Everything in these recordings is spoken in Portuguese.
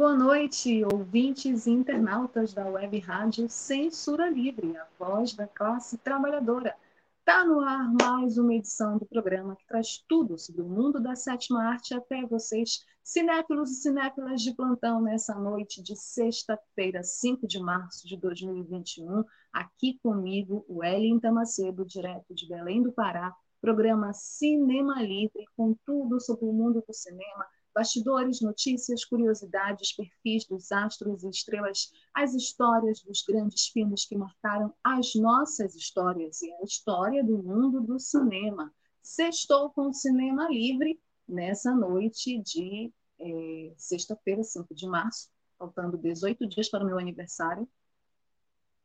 Boa noite, ouvintes e internautas da Web Rádio Censura Livre, a voz da classe trabalhadora. Está no ar mais uma edição do programa que traz tudo sobre o mundo da sétima arte até vocês, cinéfilos e cinéfilas de plantão, nessa noite de sexta-feira, 5 de março de 2021. Aqui comigo, o Wellington Macedo, direto de Belém do Pará, programa Cinema Livre, com tudo sobre o mundo do cinema, bastidores, notícias, curiosidades, perfis dos astros e estrelas, as histórias dos grandes filmes que marcaram as nossas histórias e a história do mundo do cinema. Sextou com o Cinema Livre nessa noite de é, sexta-feira, 5 de março, faltando 18 dias para o meu aniversário.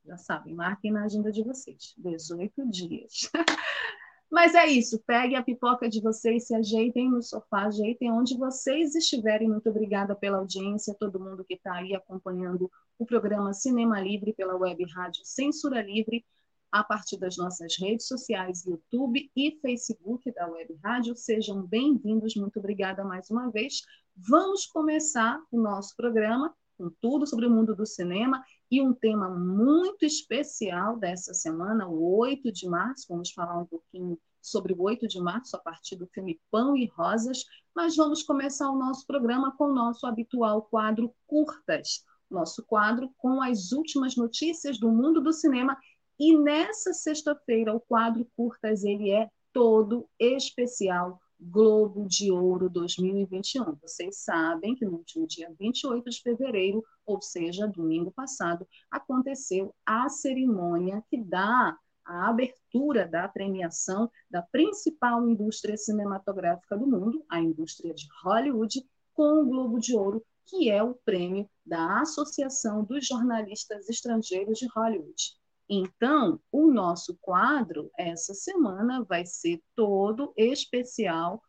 Já sabem, marquem na agenda de vocês. 18 dias. Mas é isso, pegue a pipoca de vocês, se ajeitem no sofá, ajeitem onde vocês estiverem. Muito obrigada pela audiência, todo mundo que está aí acompanhando o programa Cinema Livre pela web rádio Censura Livre, a partir das nossas redes sociais, YouTube e Facebook da Web Rádio. Sejam bem-vindos, muito obrigada mais uma vez. Vamos começar o nosso programa com tudo sobre o mundo do cinema e um tema muito especial dessa semana, o 8 de março. Vamos falar um pouquinho sobre o 8 de março a partir do filme Pão e Rosas, mas vamos começar o nosso programa com o nosso habitual quadro Curtas, nosso quadro com as últimas notícias do mundo do cinema. E nessa sexta-feira, o quadro Curtas ele é todo especial Globo de Ouro 2021. Vocês sabem que no último dia 28 de fevereiro, ou seja, domingo passado, aconteceu a cerimônia que dá a abertura da premiação da principal indústria cinematográfica do mundo, a indústria de Hollywood, com o Globo de Ouro, que é o prêmio da Associação dos Jornalistas Estrangeiros de Hollywood. Então, o nosso quadro essa semana vai ser todo especial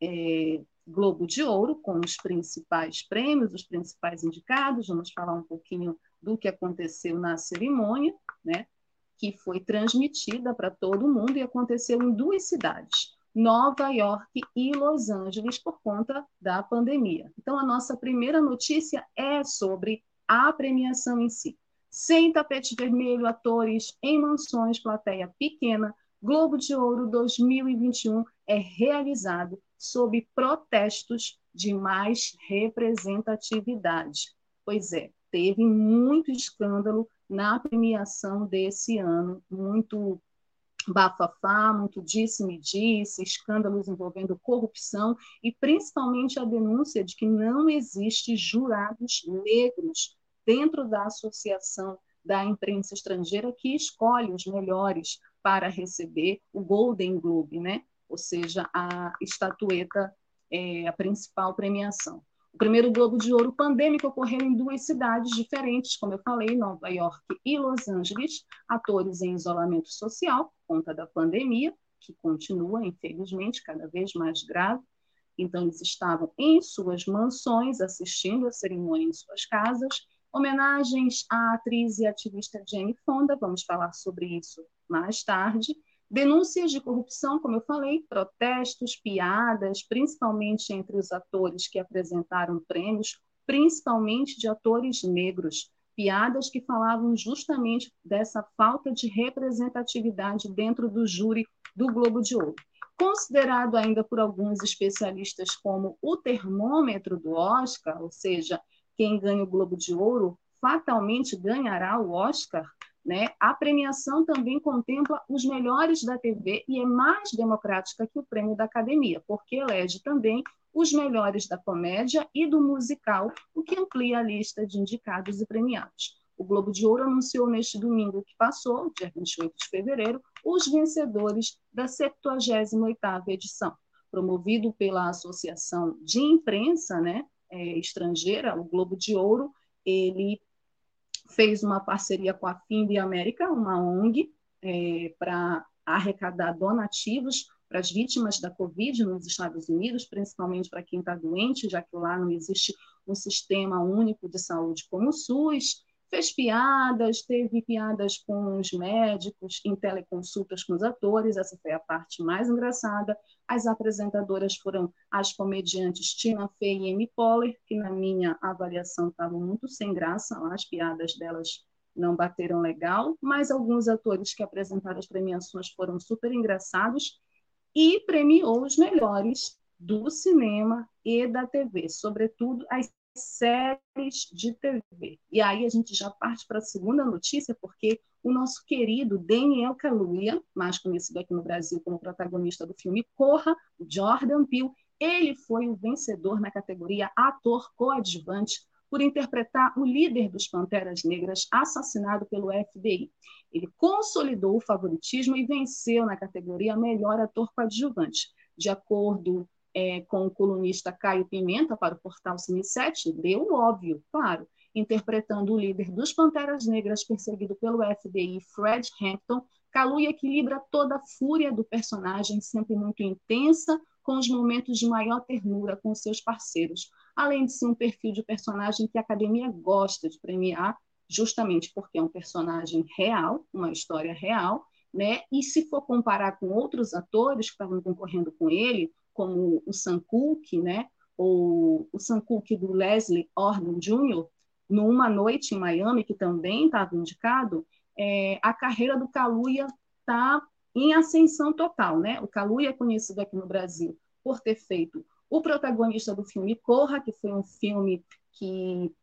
é, Globo de Ouro, com os principais prêmios, os principais indicados. Vamos falar um pouquinho do que aconteceu na cerimônia, né, que foi transmitida para todo mundo e aconteceu em duas cidades, Nova York e Los Angeles, por conta da pandemia. Então, a nossa primeira notícia é sobre a premiação em si. Sem tapete vermelho, atores em mansões, plateia pequena, Globo de Ouro 2021 é realizado sob protestos de mais representatividade. Pois é, teve muito escândalo na premiação desse ano, muito bafafá, muito disse-me-disse, escândalos envolvendo corrupção e principalmente a denúncia de que não existe jurados negros dentro da associação da imprensa estrangeira que escolhe os melhores para receber o Golden Globe, né? Ou seja, a estatueta, é, a principal premiação. O primeiro Globo de Ouro pandêmico ocorreu em duas cidades diferentes, como eu falei, Nova York e Los Angeles, atores em isolamento social por conta da pandemia, que continua, infelizmente, cada vez mais grave. Então, eles estavam em suas mansões, assistindo a cerimônia em suas casas, Homenagens à atriz e ativista Jane Fonda, vamos falar sobre isso mais tarde. Denúncias de corrupção, como eu falei, protestos, piadas, principalmente entre os atores que apresentaram prêmios, principalmente de atores negros. Piadas que falavam justamente dessa falta de representatividade dentro do júri do Globo de Ouro. Considerado ainda por alguns especialistas como o termômetro do Oscar, ou seja, quem ganha o Globo de Ouro fatalmente ganhará o Oscar, né? A premiação também contempla os melhores da TV e é mais democrática que o prêmio da Academia, porque elege também os melhores da comédia e do musical, o que amplia a lista de indicados e premiados. O Globo de Ouro anunciou neste domingo que passou, dia 28 de fevereiro, os vencedores da 78ª edição, promovido pela Associação de Imprensa, né, é, estrangeira, o Globo de Ouro, ele fez uma parceria com a FIMB América, uma ONG, é, para arrecadar donativos para as vítimas da Covid nos Estados Unidos, principalmente para quem está doente, já que lá não existe um sistema único de saúde como o SUS, fez piadas, teve piadas com os médicos, em teleconsultas com os atores, essa foi a parte mais engraçada. As apresentadoras foram as comediantes Tina Fey e Amy Poehler, que na minha avaliação estavam muito sem graça, as piadas delas não bateram legal, mas alguns atores que apresentaram as premiações foram super engraçados e premiou os melhores do cinema e da TV, sobretudo as séries de TV. E aí a gente já parte para a segunda notícia, porque o nosso querido Daniel Kaluuya, mais conhecido aqui no Brasil como protagonista do filme Corra, Jordan Peele, ele foi o vencedor na categoria ator coadjuvante por interpretar o líder dos Panteras Negras assassinado pelo FBI. Ele consolidou o favoritismo e venceu na categoria melhor ator coadjuvante. De acordo é, com o colunista Caio Pimenta para o portal Cine 7, deu óbvio, claro, interpretando o líder dos Panteras Negras perseguido pelo FBI, Fred Hampton, Kaluuya equilibra toda a fúria do personagem, sempre muito intensa, com os momentos de maior ternura com seus parceiros, além de ser um perfil de personagem que a academia gosta de premiar, justamente porque é um personagem real, uma história real, né? E se for comparar com outros atores que estavam concorrendo com ele, como o Sam Cooke, né? Ou o Sam Cooke do Leslie Odom Jr., numa noite em Miami, que também estava indicado, é, a carreira do Kaluuya está em ascensão total, né? O Kaluuya é conhecido aqui no Brasil por ter feito o protagonista do filme Corra, que foi um filme que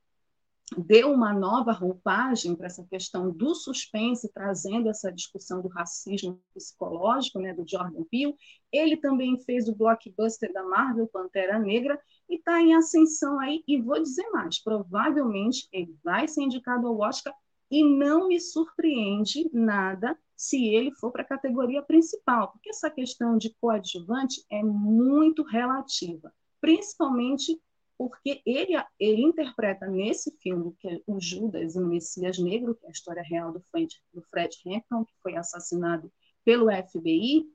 deu uma nova roupagem para essa questão do suspense, trazendo essa discussão do racismo psicológico, né, do Jordan Peele. Ele também fez o blockbuster da Marvel Pantera Negra e está em ascensão aí. E vou dizer mais, provavelmente ele vai ser indicado ao Oscar e não me surpreende nada se ele for para a categoria principal, porque essa questão de coadjuvante é muito relativa, principalmente porque ele, ele interpreta nesse filme, que é o Judas, o Messias Negro, que é a história real do Fred, do Fred Hampton, que foi assassinado pelo FBI,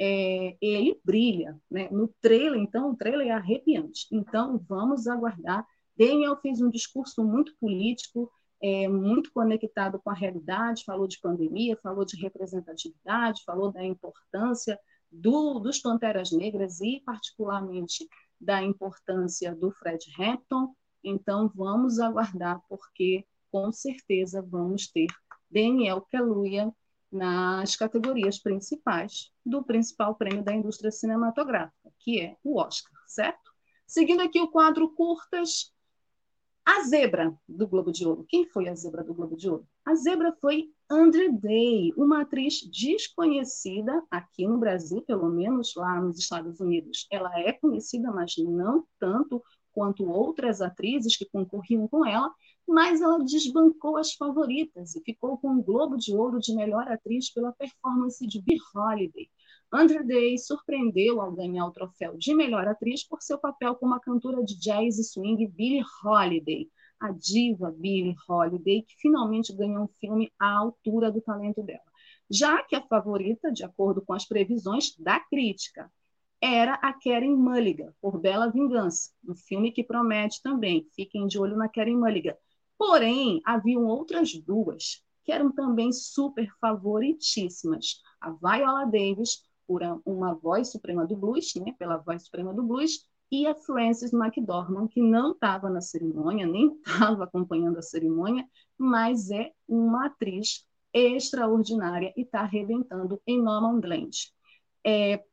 é, ele brilha. Né? No trailer, então, o trailer é arrepiante. Então, vamos aguardar. Daniel fez um discurso muito político, é, muito conectado com a realidade, falou de pandemia, falou de representatividade, falou da importância do, dos Panteras Negras e, particularmente, da importância do Fred Hampton. Então, vamos aguardar, porque com certeza vamos ter Daniel Kaluuya nas categorias principais do principal prêmio da indústria cinematográfica, que é o Oscar, certo? Seguindo aqui o quadro curtas, a zebra do Globo de Ouro. Quem foi a zebra do Globo de Ouro? A zebra foi Andrew Day, uma atriz desconhecida aqui no Brasil, pelo menos lá nos Estados Unidos. Ela é conhecida, mas não tanto quanto outras atrizes que concorriam com ela, mas ela desbancou as favoritas e ficou com o Globo de Ouro de melhor atriz pela performance de Billie Holiday. Andrew Day surpreendeu ao ganhar o troféu de melhor atriz por seu papel como a cantora de jazz e swing Billie Holiday, a diva Billie Holiday, que finalmente ganhou um filme à altura do talento dela. Já que a favorita, de acordo com as previsões da crítica, era a Karen Mulligan, por Bela Vingança, um filme que promete também. Fiquem de olho na Karen Mulligan. Porém, haviam outras duas que eram também super favoritíssimas. A Viola Davis, por uma voz suprema do blues, né, pela voz suprema do blues, e a Frances McDormand, que não estava na cerimônia, nem estava acompanhando a cerimônia, mas é uma atriz extraordinária e está arrebentando em Nomadland. É,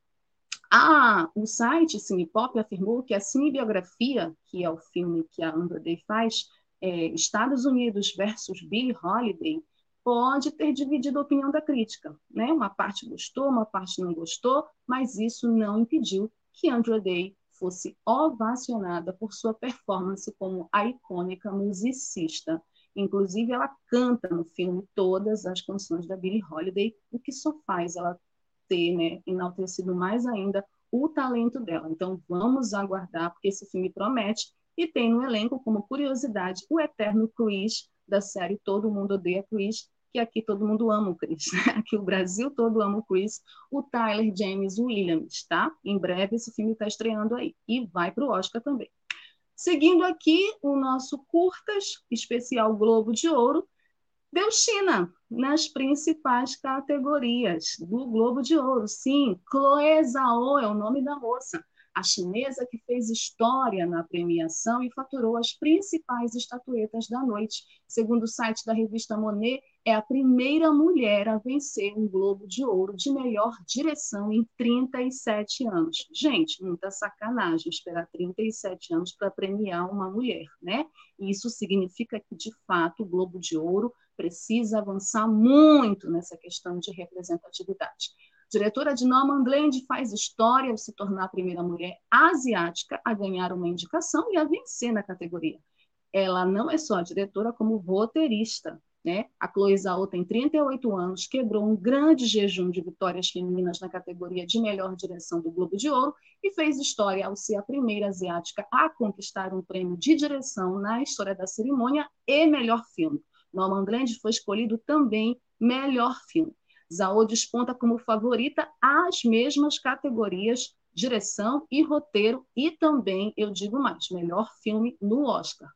o site Cinepop afirmou que a cinebiografia, que é o filme que a Amber Day faz, é, Estados Unidos versus Billie Holiday, pode ter dividido a opinião da crítica. Né? Uma parte gostou, uma parte não gostou, mas isso não impediu que Andrew Day fosse ovacionada por sua performance como a icônica musicista. Inclusive, ela canta no filme todas as canções da Billie Holiday, o que só faz ela ter né, enaltecido mais ainda o talento dela. Então, vamos aguardar, porque esse filme promete. E tem no elenco, como curiosidade, o eterno Chris, da série Todo Mundo Odeia Chris, que aqui todo mundo ama o Chris, né? aqui o Brasil todo ama o Chris, o Tyler James Williams, tá? Em breve esse filme está estreando aí e vai para o Oscar também. Seguindo aqui o nosso curtas, especial Globo de Ouro, deu China nas principais categorias do Globo de Ouro. Sim, Chloe Zhao é o nome da moça a chinesa que fez história na premiação e faturou as principais estatuetas da noite. Segundo o site da revista Monet, é a primeira mulher a vencer um Globo de Ouro de melhor direção em 37 anos. Gente, muita sacanagem esperar 37 anos para premiar uma mulher, né? Isso significa que, de fato, o Globo de Ouro precisa avançar muito nessa questão de representatividade. Diretora de Nomadland faz história ao se tornar a primeira mulher asiática a ganhar uma indicação e a vencer na categoria. Ela não é só diretora, como roteirista. Né? A Chloe Zhao tem 38 anos, quebrou um grande jejum de vitórias femininas na categoria de melhor direção do Globo de Ouro e fez história ao ser a primeira asiática a conquistar um prêmio de direção na história da cerimônia e melhor filme. Nomadland foi escolhido também melhor filme. Zao desponta como favorita às mesmas categorias direção e roteiro e também, eu digo mais, melhor filme no Oscar.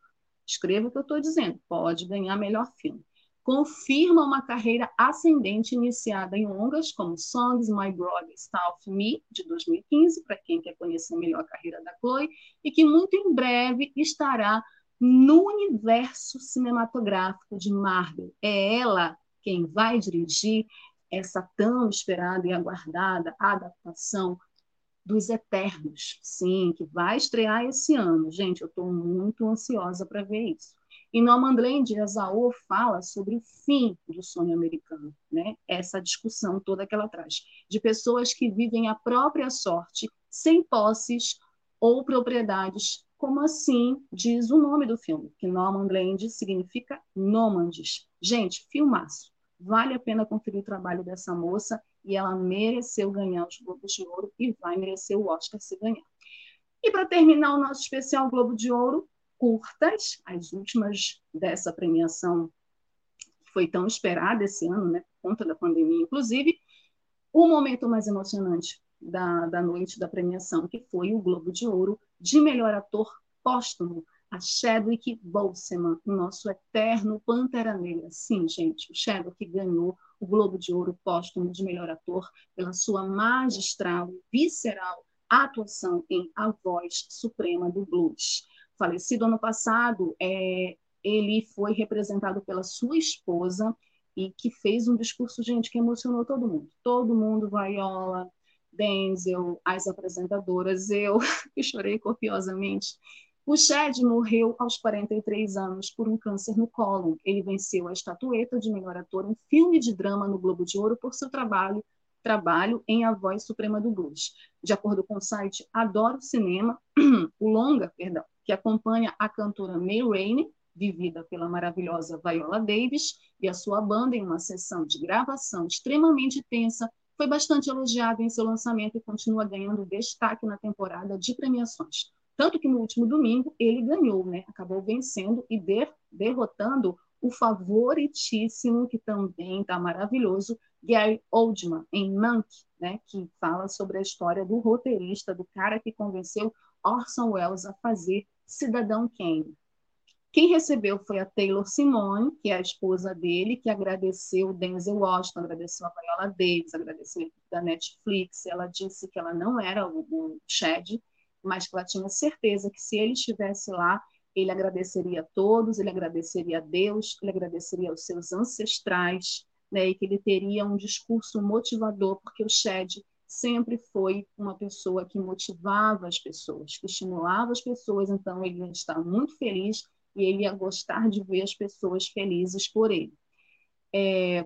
Escreva o que eu estou dizendo, pode ganhar melhor filme. Confirma uma carreira ascendente iniciada em longas como Songs, My Brother, South Me, de 2015, para quem quer conhecer melhor a carreira da Chloe, e que muito em breve estará no universo cinematográfico de Marvel. É ela quem vai dirigir essa tão esperada e aguardada adaptação dos Eternos, sim, que vai estrear esse ano. Gente, eu estou muito ansiosa para ver isso. E Nomadland, a Zaô fala sobre o fim do sonho americano, né? Essa discussão toda que ela traz, de pessoas que vivem a própria sorte, sem posses ou propriedades, como assim diz o nome do filme, que Nomadland significa nômades. Gente, filmaço. Vale a pena conferir o trabalho dessa moça e ela mereceu ganhar os Globos de Ouro e vai merecer o Oscar se ganhar. E para terminar o nosso especial Globo de Ouro, curtas, as últimas dessa premiação que foi tão esperada esse ano, né, por conta da pandemia, inclusive, o momento mais emocionante da, da noite da premiação, que foi o Globo de Ouro de melhor ator póstumo a Chadwick Boseman, o nosso eterno Pantera Negra. Sim, gente, o Chadwick ganhou o Globo de Ouro póstumo de melhor ator pela sua magistral, visceral atuação em A Voz Suprema do Blues. Falecido ano passado, é, ele foi representado pela sua esposa e que fez um discurso, gente, que emocionou todo mundo. Todo mundo, Viola, Denzel, as apresentadoras, eu, que chorei copiosamente. O Shed morreu aos 43 anos por um câncer no colo. Ele venceu a estatueta de melhor ator em filme de drama no Globo de Ouro por seu trabalho trabalho em A Voz Suprema do Blues. De acordo com o site Adoro Cinema, o longa, perdão, que acompanha a cantora May Rainey, vivida pela maravilhosa Viola Davis, e a sua banda em uma sessão de gravação extremamente tensa, foi bastante elogiado em seu lançamento e continua ganhando destaque na temporada de premiações. Tanto que no último domingo ele ganhou, né? acabou vencendo e der, derrotando o favoritíssimo, que também está maravilhoso, Gary Oldman, em Mank, né? que fala sobre a história do roteirista, do cara que convenceu Orson Welles a fazer Cidadão Kane. Quem recebeu foi a Taylor Simone, que é a esposa dele, que agradeceu o Denzel Washington, agradeceu a Viola Davis, agradeceu a da Netflix. Ela disse que ela não era o, o Chad, mas que ela tinha certeza que se ele estivesse lá, ele agradeceria a todos, ele agradeceria a Deus, ele agradeceria aos seus ancestrais, né, e que ele teria um discurso motivador, porque o Shed sempre foi uma pessoa que motivava as pessoas, que estimulava as pessoas, então ele ia estar muito feliz e ele ia gostar de ver as pessoas felizes por ele. É,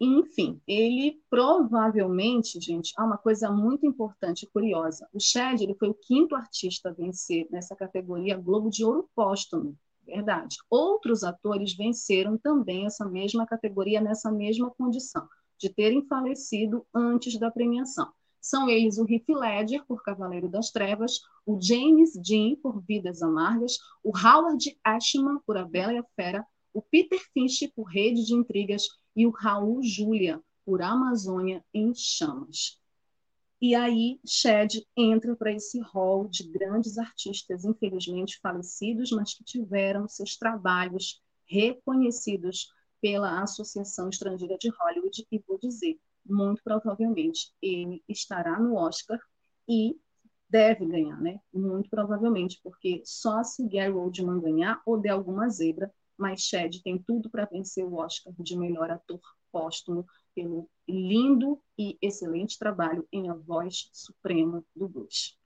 enfim, ele provavelmente, gente, há uma coisa muito importante e curiosa. O Chad ele foi o quinto artista a vencer nessa categoria Globo de Ouro póstumo, verdade. Outros atores venceram também essa mesma categoria nessa mesma condição, de terem falecido antes da premiação. São eles o Heath Ledger, por Cavaleiro das Trevas, o James Dean, por Vidas Amargas, o Howard Ashman, por A Bela e a Fera, o Peter Finch, por Rede de Intrigas, e o Raul Júlia, por Amazônia em Chamas. E aí Shed entra para esse rol de grandes artistas, infelizmente falecidos, mas que tiveram seus trabalhos reconhecidos pela Associação Estrangeira de Hollywood, e vou dizer, muito provavelmente ele estará no Oscar e deve ganhar, né? Muito provavelmente, porque só se Gary Oldman ganhar ou der alguma zebra, mas Shed tem tudo para vencer o Oscar de melhor ator póstumo pelo lindo e excelente trabalho em A Voz Suprema do Blues.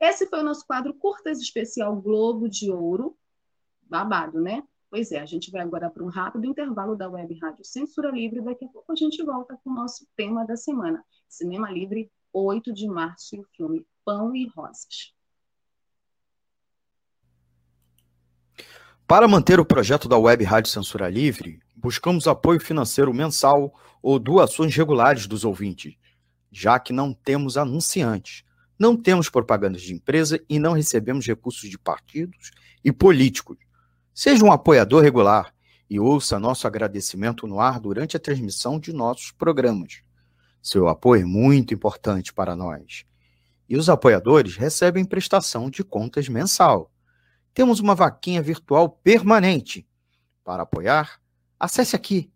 Esse foi o nosso quadro Curtas Especial Globo de Ouro. Babado, né? Pois é, a gente vai agora para um rápido intervalo da Web Rádio Censura Livre. Daqui a pouco a gente volta com o nosso tema da semana: Cinema Livre, 8 de março, e o filme Pão e Rosas. Para manter o projeto da Web Rádio Censura Livre, buscamos apoio financeiro mensal ou doações regulares dos ouvintes, já que não temos anunciantes, não temos propagandas de empresa e não recebemos recursos de partidos e políticos. Seja um apoiador regular e ouça nosso agradecimento no ar durante a transmissão de nossos programas. Seu apoio é muito importante para nós. E os apoiadores recebem prestação de contas mensal. Temos uma vaquinha virtual permanente. Para apoiar, Acesse aqui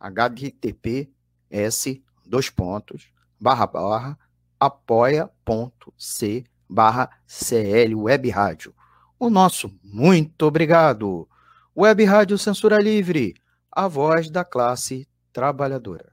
https dois pontos barra barra apoia.c barra CL Web Rádio. O nosso muito obrigado. Web Rádio Censura Livre, a voz da classe trabalhadora.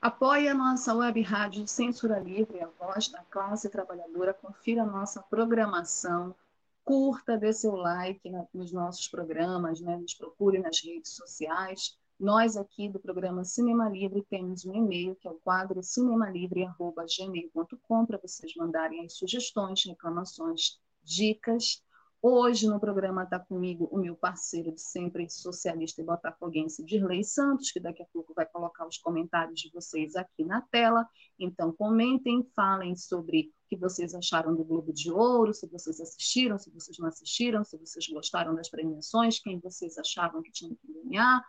Apoie a nossa web rádio Censura Livre, a voz da classe trabalhadora. Confira nossa programação curta, dê seu like nos nossos programas, né? nos procure nas redes sociais. Nós aqui do programa Cinema Livre temos um e-mail que é o quadro cinemalivre@gmail.com para vocês mandarem as sugestões, reclamações, dicas Hoje no programa está comigo o meu parceiro de sempre, socialista e botafoguense, Dirley Santos, que daqui a pouco vai colocar os comentários de vocês aqui na tela. Então, comentem, falem sobre o que vocês acharam do Globo de Ouro, se vocês assistiram, se vocês não assistiram, se vocês gostaram das premiações, quem vocês achavam que tinha que ganhar,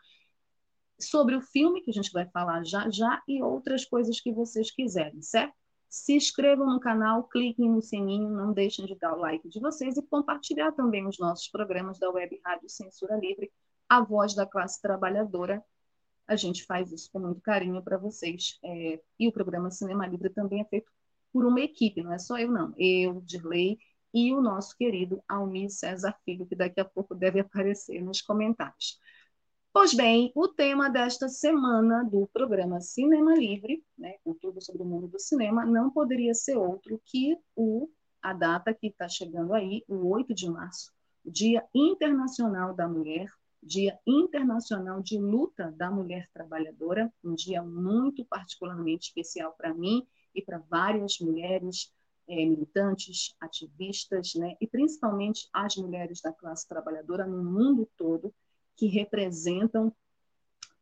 sobre o filme, que a gente vai falar já já, e outras coisas que vocês quiserem, certo? Se inscrevam no canal, cliquem no sininho, não deixem de dar o like de vocês e compartilhar também os nossos programas da Web Rádio Censura Livre, a voz da classe trabalhadora. A gente faz isso com muito carinho para vocês. É, e o programa Cinema Livre também é feito por uma equipe, não é só eu, não. Eu, Dirley e o nosso querido Almir César Filho, que daqui a pouco deve aparecer nos comentários. Pois bem, o tema desta semana do programa Cinema Livre, né, com tudo sobre o mundo do cinema, não poderia ser outro que o, a data que está chegando aí, o 8 de março, Dia Internacional da Mulher, Dia Internacional de Luta da Mulher Trabalhadora, um dia muito particularmente especial para mim e para várias mulheres é, militantes, ativistas, né, e principalmente as mulheres da classe trabalhadora no mundo todo, que representam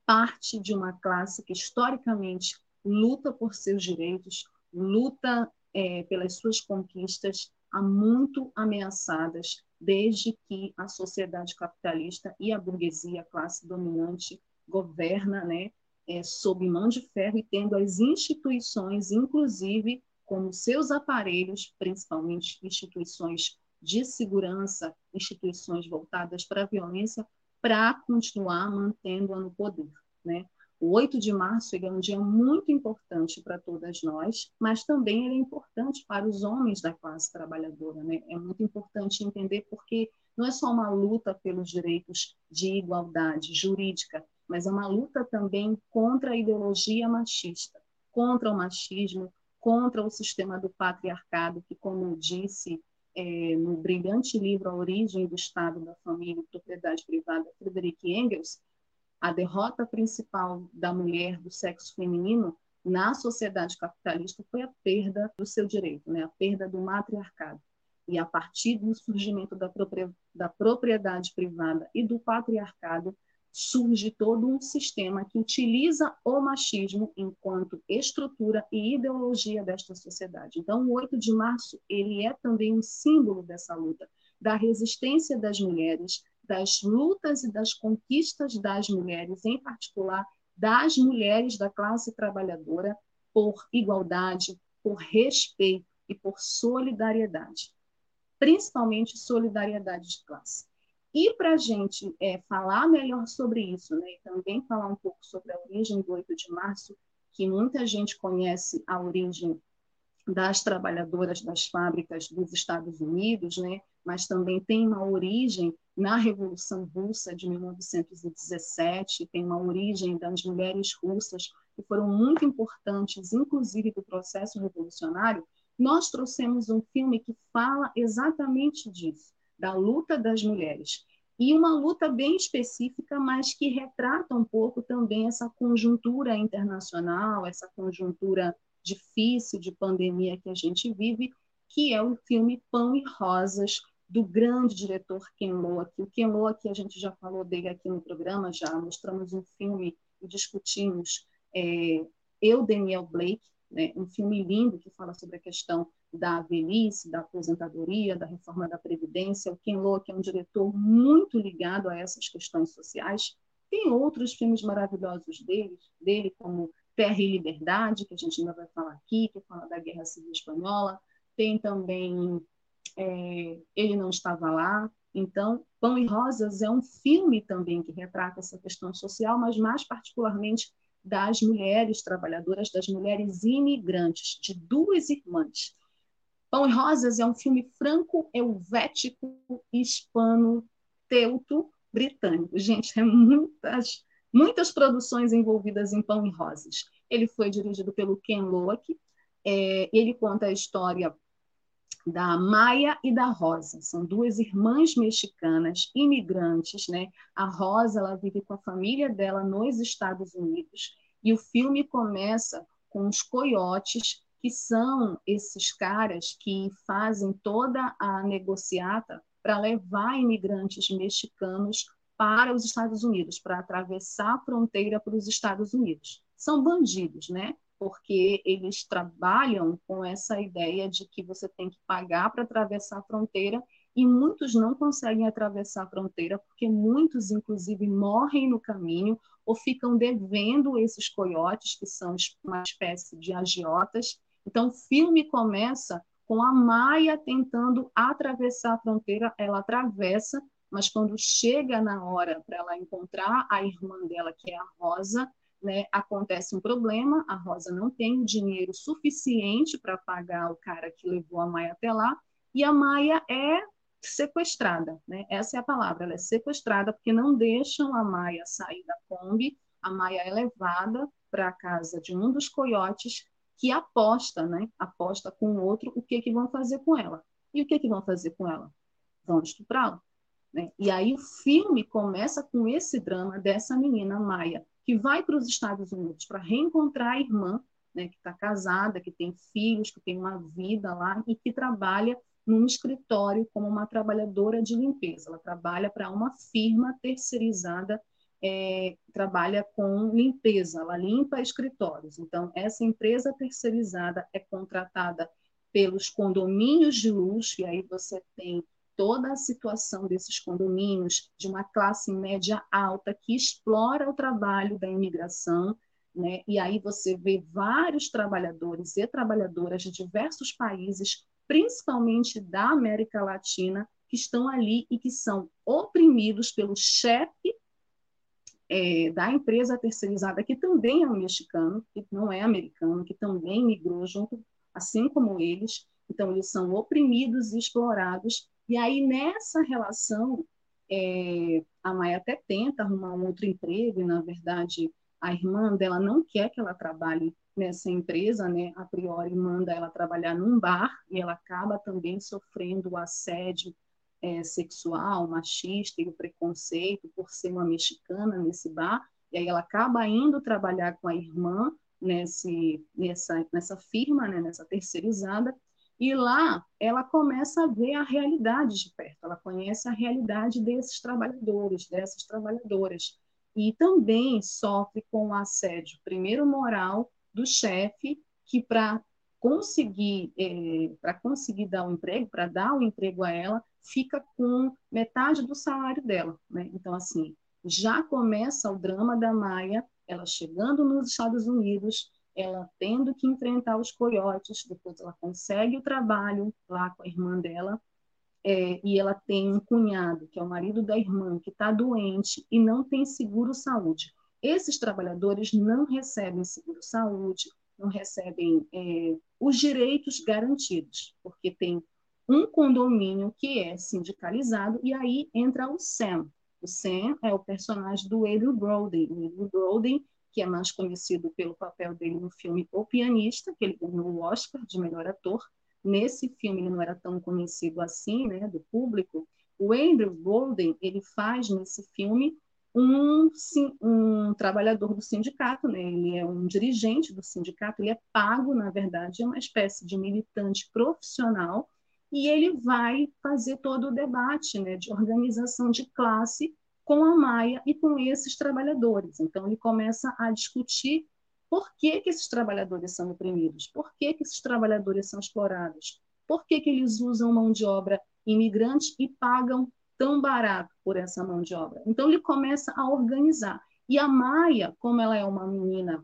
parte de uma classe que historicamente luta por seus direitos, luta é, pelas suas conquistas, há muito ameaçadas desde que a sociedade capitalista e a burguesia, a classe dominante, governa, né, é, sob mão de ferro e tendo as instituições, inclusive como seus aparelhos, principalmente instituições de segurança, instituições voltadas para a violência, para continuar mantendo-a no poder. Né? O 8 de março é um dia muito importante para todas nós, mas também ele é importante para os homens da classe trabalhadora. Né? É muito importante entender porque não é só uma luta pelos direitos de igualdade jurídica, mas é uma luta também contra a ideologia machista, contra o machismo, contra o sistema do patriarcado, que, como eu disse é, no brilhante livro A Origem do Estado da Família e Propriedade Privada, Friedrich Engels, a derrota principal da mulher do sexo feminino na sociedade capitalista foi a perda do seu direito, né? a perda do matriarcado. E a partir do surgimento da propriedade privada e do patriarcado, surge todo um sistema que utiliza o machismo enquanto estrutura e ideologia desta sociedade. Então, o 8 de março, ele é também um símbolo dessa luta, da resistência das mulheres, das lutas e das conquistas das mulheres, em particular das mulheres da classe trabalhadora por igualdade, por respeito e por solidariedade, principalmente solidariedade de classe. E para a gente é, falar melhor sobre isso, né, e também falar um pouco sobre a origem do 8 de março, que muita gente conhece a origem das trabalhadoras das fábricas dos Estados Unidos, né, mas também tem uma origem na Revolução Russa de 1917, tem uma origem das mulheres russas que foram muito importantes, inclusive do processo revolucionário. Nós trouxemos um filme que fala exatamente disso, da luta das mulheres. E uma luta bem específica, mas que retrata um pouco também essa conjuntura internacional, essa conjuntura difícil de pandemia que a gente vive, que é o filme Pão e Rosas, do grande diretor Ken Loach. O Ken Loach, a gente já falou dele aqui no programa, já mostramos um filme e discutimos é, Eu, Daniel Blake, né, um filme lindo que fala sobre a questão da velhice, da aposentadoria, da reforma da Previdência. O Ken Loach é um diretor muito ligado a essas questões sociais. Tem outros filmes maravilhosos dele, dele como Terra e Liberdade, que a gente ainda vai falar aqui, que fala da Guerra Civil Espanhola. Tem também é, Ele Não Estava Lá. Então, Pão e Rosas é um filme também que retrata essa questão social, mas mais particularmente das mulheres trabalhadoras, das mulheres imigrantes, de duas irmãs. Pão e Rosas é um filme franco-helvético, hispano-teuto, britânico. Gente, é muitas, muitas produções envolvidas em Pão e Rosas. Ele foi dirigido pelo Ken Loach. É, ele conta a história da Maia e da Rosa. São duas irmãs mexicanas, imigrantes, né? A Rosa, ela vive com a família dela nos Estados Unidos, e o filme começa com os coiotes, que são esses caras que fazem toda a negociata para levar imigrantes mexicanos para os Estados Unidos, para atravessar a fronteira para os Estados Unidos. São bandidos, né? porque eles trabalham com essa ideia de que você tem que pagar para atravessar a fronteira e muitos não conseguem atravessar a fronteira porque muitos, inclusive, morrem no caminho ou ficam devendo esses coiotes, que são uma espécie de agiotas. Então, o filme começa com a Maia tentando atravessar a fronteira, ela atravessa, mas quando chega na hora para ela encontrar a irmã dela, que é a Rosa, né, acontece um problema, a Rosa não tem dinheiro suficiente para pagar o cara que levou a Maia até lá, e a Maia é sequestrada, né? Essa é a palavra, ela é sequestrada porque não deixam a Maia sair da Kombi, a Maia é levada para a casa de um dos coiotes que aposta, né? Aposta com o outro o que que vão fazer com ela. E o que que vão fazer com ela? Vão estuprá-la. Né? E aí o filme começa com esse drama dessa menina Maia, que vai para os Estados Unidos para reencontrar a irmã, né, que está casada, que tem filhos, que tem uma vida lá e que trabalha num escritório como uma trabalhadora de limpeza. Ela trabalha para uma firma terceirizada, é, trabalha com limpeza, ela limpa escritórios. Então, essa empresa terceirizada é contratada pelos condomínios de luxo, e aí você tem toda a situação desses condomínios de uma classe média alta que explora o trabalho da imigração, né? E aí você vê vários trabalhadores e trabalhadoras de diversos países, principalmente da América Latina, que estão ali e que são oprimidos pelo chefe é, da empresa terceirizada, que também é um mexicano, que não é americano, que também migrou junto, assim como eles. Então, eles são oprimidos e explorados e aí, nessa relação, é, a Maia até tenta arrumar um outro emprego, e, na verdade, a irmã dela não quer que ela trabalhe nessa empresa, né? A priori manda ela trabalhar num bar e ela acaba também sofrendo o assédio é, sexual, machista e o preconceito por ser uma mexicana nesse bar. E aí ela acaba indo trabalhar com a irmã nesse, nessa, nessa firma, né? nessa terceirizada, e lá ela começa a ver a realidade de perto, ela conhece a realidade desses trabalhadores, dessas trabalhadoras. E também sofre com o assédio, primeiro moral, do chefe, que para conseguir é, para conseguir dar um emprego, para dar um emprego a ela, fica com metade do salário dela. Né? Então, assim, já começa o drama da Maia, ela chegando nos Estados Unidos, ela tendo que enfrentar os coiotes, depois ela consegue o trabalho lá com a irmã dela, é, e ela tem um cunhado, que é o marido da irmã, que está doente e não tem seguro-saúde. Esses trabalhadores não recebem seguro-saúde, não recebem é, os direitos garantidos, porque tem um condomínio que é sindicalizado, e aí entra o Sam. O Sam é o personagem do Adrian Brody. O Adrian Brody que é mais conhecido pelo papel dele no filme O Pianista, que ele ganhou o Oscar de melhor ator. Nesse filme ele não era tão conhecido assim, né, do público. O Andrew Golden, ele faz nesse filme um, um trabalhador do sindicato, né? ele é um dirigente do sindicato, ele é pago, na verdade, é uma espécie de militante profissional, e ele vai fazer todo o debate né, de organização de classe com a Maia e com esses trabalhadores. Então, ele começa a discutir por que, que esses trabalhadores são oprimidos, por que, que esses trabalhadores são explorados, por que, que eles usam mão de obra imigrante e pagam tão barato por essa mão de obra. Então, ele começa a organizar. E a Maia, como ela é uma menina,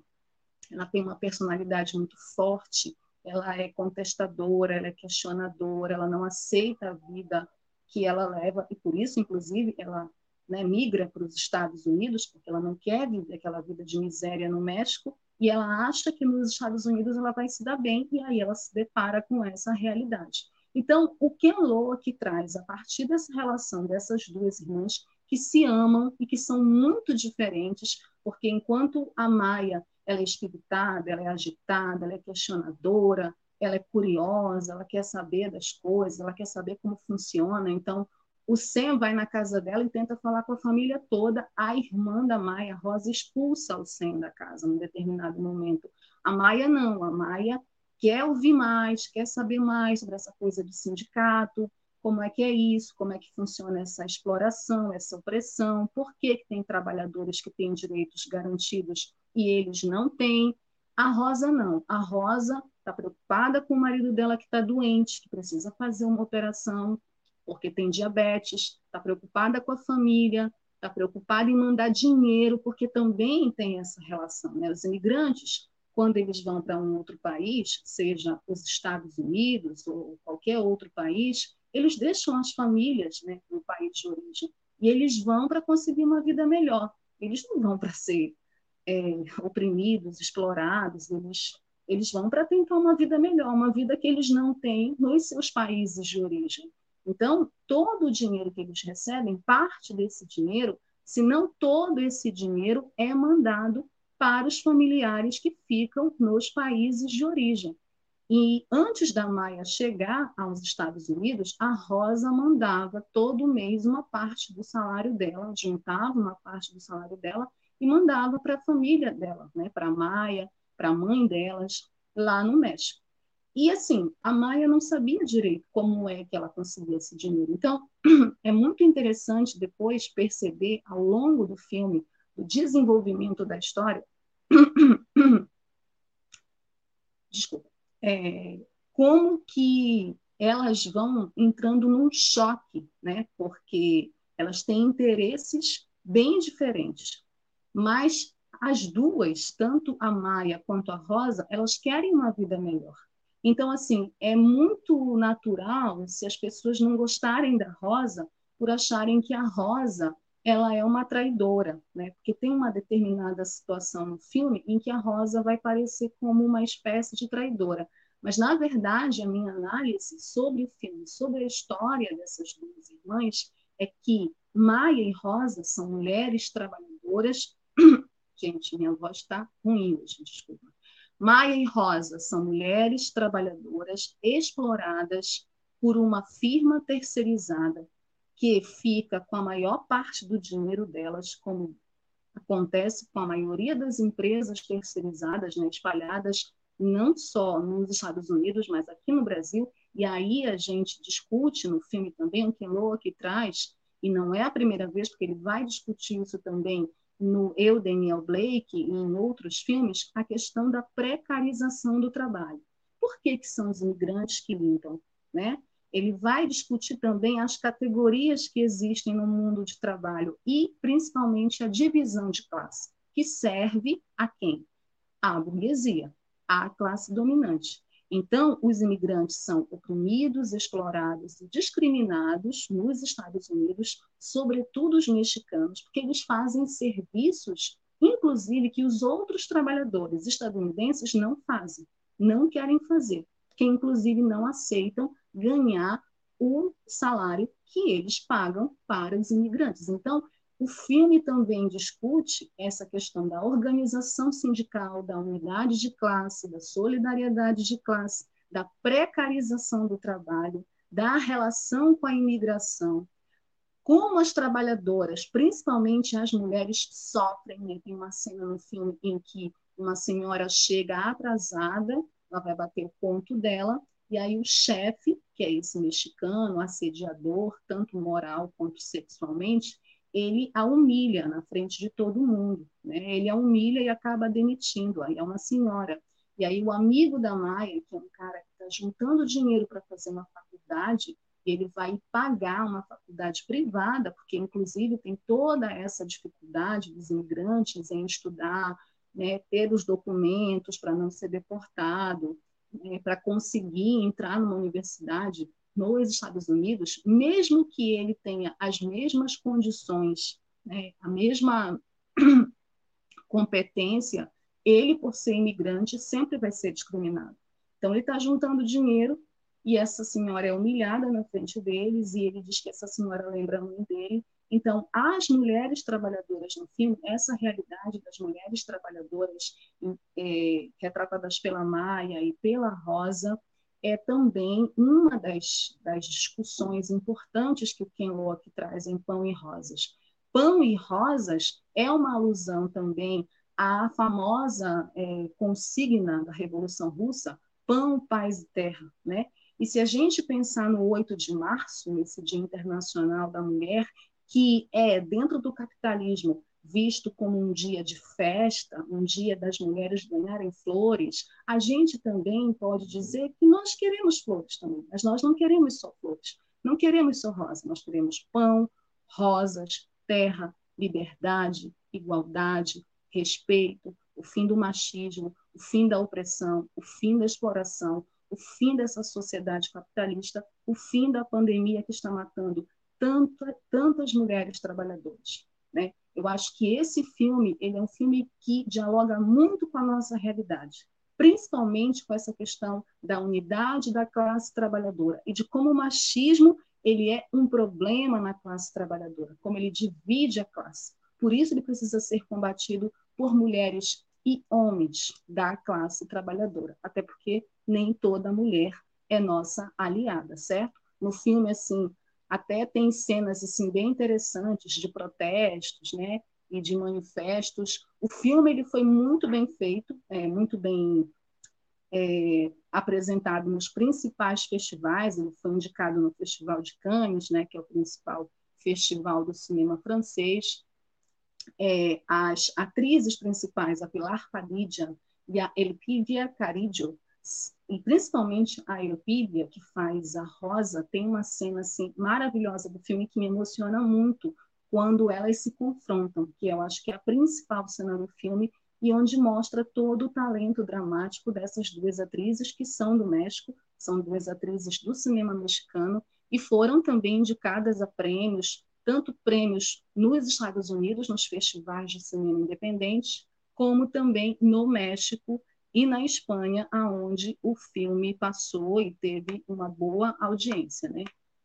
ela tem uma personalidade muito forte, ela é contestadora, ela é questionadora, ela não aceita a vida que ela leva, e por isso, inclusive, ela né, migra para os Estados Unidos, porque ela não quer viver aquela vida de miséria no México, e ela acha que nos Estados Unidos ela vai se dar bem, e aí ela se depara com essa realidade. Então, o Ken que traz, a partir dessa relação dessas duas irmãs, que se amam e que são muito diferentes, porque enquanto a Maia ela é espiritada, ela é agitada, ela é questionadora, ela é curiosa, ela quer saber das coisas, ela quer saber como funciona. Então, o Sam vai na casa dela e tenta falar com a família toda. A irmã da Maia, Rosa, expulsa o Sam da casa num determinado momento. A Maia não, a Maia quer ouvir mais, quer saber mais sobre essa coisa de sindicato, como é que é isso, como é que funciona essa exploração, essa opressão, por que, que tem trabalhadores que têm direitos garantidos e eles não têm. A Rosa não. A Rosa está preocupada com o marido dela que está doente, que precisa fazer uma operação porque tem diabetes, está preocupada com a família, está preocupada em mandar dinheiro, porque também tem essa relação. Né? Os imigrantes, quando eles vão para um outro país, seja os Estados Unidos ou qualquer outro país, eles deixam as famílias né, no país de origem e eles vão para conseguir uma vida melhor. Eles não vão para ser é, oprimidos, explorados, eles, eles vão para tentar uma vida melhor, uma vida que eles não têm nos seus países de origem. Então, todo o dinheiro que eles recebem, parte desse dinheiro, se não todo esse dinheiro, é mandado para os familiares que ficam nos países de origem. E antes da Maia chegar aos Estados Unidos, a Rosa mandava todo mês uma parte do salário dela, juntava uma parte do salário dela e mandava para a família dela, né, para a Maia, para a mãe delas, lá no México. E assim, a Maia não sabia direito como é que ela conseguia esse dinheiro. Então, é muito interessante depois perceber ao longo do filme o desenvolvimento da história. Desculpa. É, como que elas vão entrando num choque, né? Porque elas têm interesses bem diferentes. Mas as duas, tanto a Maia quanto a Rosa, elas querem uma vida melhor. Então, assim, é muito natural se as pessoas não gostarem da Rosa por acharem que a Rosa ela é uma traidora, né? Porque tem uma determinada situação no filme em que a Rosa vai parecer como uma espécie de traidora. Mas, na verdade, a minha análise sobre o filme, sobre a história dessas duas irmãs, é que Maia e Rosa são mulheres trabalhadoras. Gente, minha voz está ruim hoje, desculpa. Maia e Rosa são mulheres trabalhadoras exploradas por uma firma terceirizada que fica com a maior parte do dinheiro delas, como acontece com a maioria das empresas terceirizadas, né, espalhadas não só nos Estados Unidos, mas aqui no Brasil. E aí a gente discute no filme também, o Ken Loa que traz, e não é a primeira vez, porque ele vai discutir isso também no Eu, Daniel Blake e em outros filmes, a questão da precarização do trabalho. Por que, que são os imigrantes que limpam? Né? Ele vai discutir também as categorias que existem no mundo de trabalho e, principalmente, a divisão de classe, que serve a quem? À burguesia, à classe dominante. Então, os imigrantes são oprimidos, explorados e discriminados nos Estados Unidos, sobretudo os mexicanos, porque eles fazem serviços, inclusive, que os outros trabalhadores estadunidenses não fazem, não querem fazer, que inclusive não aceitam ganhar o salário que eles pagam para os imigrantes. Então, o filme também discute essa questão da organização sindical, da unidade de classe, da solidariedade de classe, da precarização do trabalho, da relação com a imigração, como as trabalhadoras, principalmente as mulheres, sofrem. Né? Tem uma cena no filme em que uma senhora chega atrasada, ela vai bater o ponto dela, e aí o chefe, que é esse mexicano, assediador, tanto moral quanto sexualmente, ele a humilha na frente de todo mundo. Né? Ele a humilha e acaba demitindo. Aí é uma senhora. E aí o amigo da Maia, que é um cara que está juntando dinheiro para fazer uma faculdade, ele vai pagar uma faculdade privada, porque inclusive tem toda essa dificuldade dos imigrantes em estudar, né, ter os documentos para não ser deportado, né, para conseguir entrar numa universidade nos Estados Unidos, mesmo que ele tenha as mesmas condições, né, a mesma competência, ele, por ser imigrante, sempre vai ser discriminado. Então, ele está juntando dinheiro e essa senhora é humilhada na frente deles e ele diz que essa senhora lembra a mãe dele. Então, as mulheres trabalhadoras no filme, essa realidade das mulheres trabalhadoras é, retratadas pela Maia e pela Rosa, é também uma das, das discussões importantes que o Ken Loach traz em Pão e Rosas. Pão e Rosas é uma alusão também à famosa é, consigna da Revolução Russa, pão, paz e terra, né? E se a gente pensar no 8 de março, esse Dia Internacional da Mulher, que é, dentro do capitalismo, visto como um dia de festa, um dia das mulheres ganharem flores, a gente também pode dizer que nós queremos flores também, mas nós não queremos só flores, não queremos só rosa, nós queremos pão, rosas, terra, liberdade, igualdade, respeito, o fim do machismo, o fim da opressão, o fim da exploração, o fim dessa sociedade capitalista, o fim da pandemia que está matando tanta, tantas mulheres trabalhadoras. Né? Eu acho que esse filme ele é um filme que dialoga muito com a nossa realidade, principalmente com essa questão da unidade da classe trabalhadora e de como o machismo ele é um problema na classe trabalhadora, como ele divide a classe. Por isso ele precisa ser combatido por mulheres e homens da classe trabalhadora, até porque nem toda mulher é nossa aliada, certo? No filme assim, até tem cenas assim bem interessantes de protestos, né? E de manifestos. O filme ele foi muito bem feito, é, muito bem é, apresentado nos principais festivais. Ele foi indicado no Festival de Cannes, né? Que é o principal festival do cinema francês. É, as atrizes principais, a Pilar Fadidia e a Elpidia Caridio, e principalmente a Eupídia, que faz a Rosa, tem uma cena assim maravilhosa do filme que me emociona muito quando elas se confrontam, que eu acho que é a principal cena do filme e onde mostra todo o talento dramático dessas duas atrizes que são do México, são duas atrizes do cinema mexicano e foram também indicadas a prêmios, tanto prêmios nos Estados Unidos, nos festivais de cinema independente, como também no México, e na Espanha, aonde o filme passou e teve uma boa audiência, né?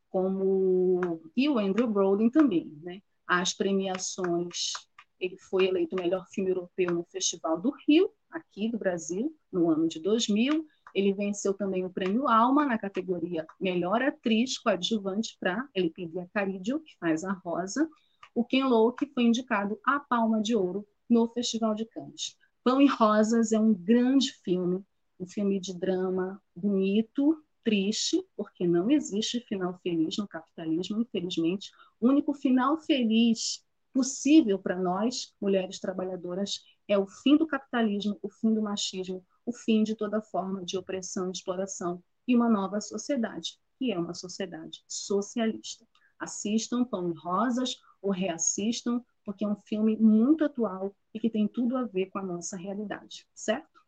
Como e o Andrew Brolin também, né? As premiações, ele foi eleito o melhor filme europeu no Festival do Rio, aqui do Brasil, no ano de 2000. Ele venceu também o prêmio Alma na categoria Melhor Atriz Coadjuvante para Elpidia Caridio, que faz a Rosa. O Ken Loach foi indicado à Palma de Ouro no Festival de Cannes. Pão e Rosas é um grande filme, um filme de drama bonito, triste, porque não existe final feliz no capitalismo, infelizmente. O único final feliz possível para nós, mulheres trabalhadoras, é o fim do capitalismo, o fim do machismo, o fim de toda forma de opressão e exploração e uma nova sociedade. que é uma sociedade socialista. Assistam Pão e Rosas ou reassistam, porque é um filme muito atual e que tem tudo a ver com a nossa realidade, certo?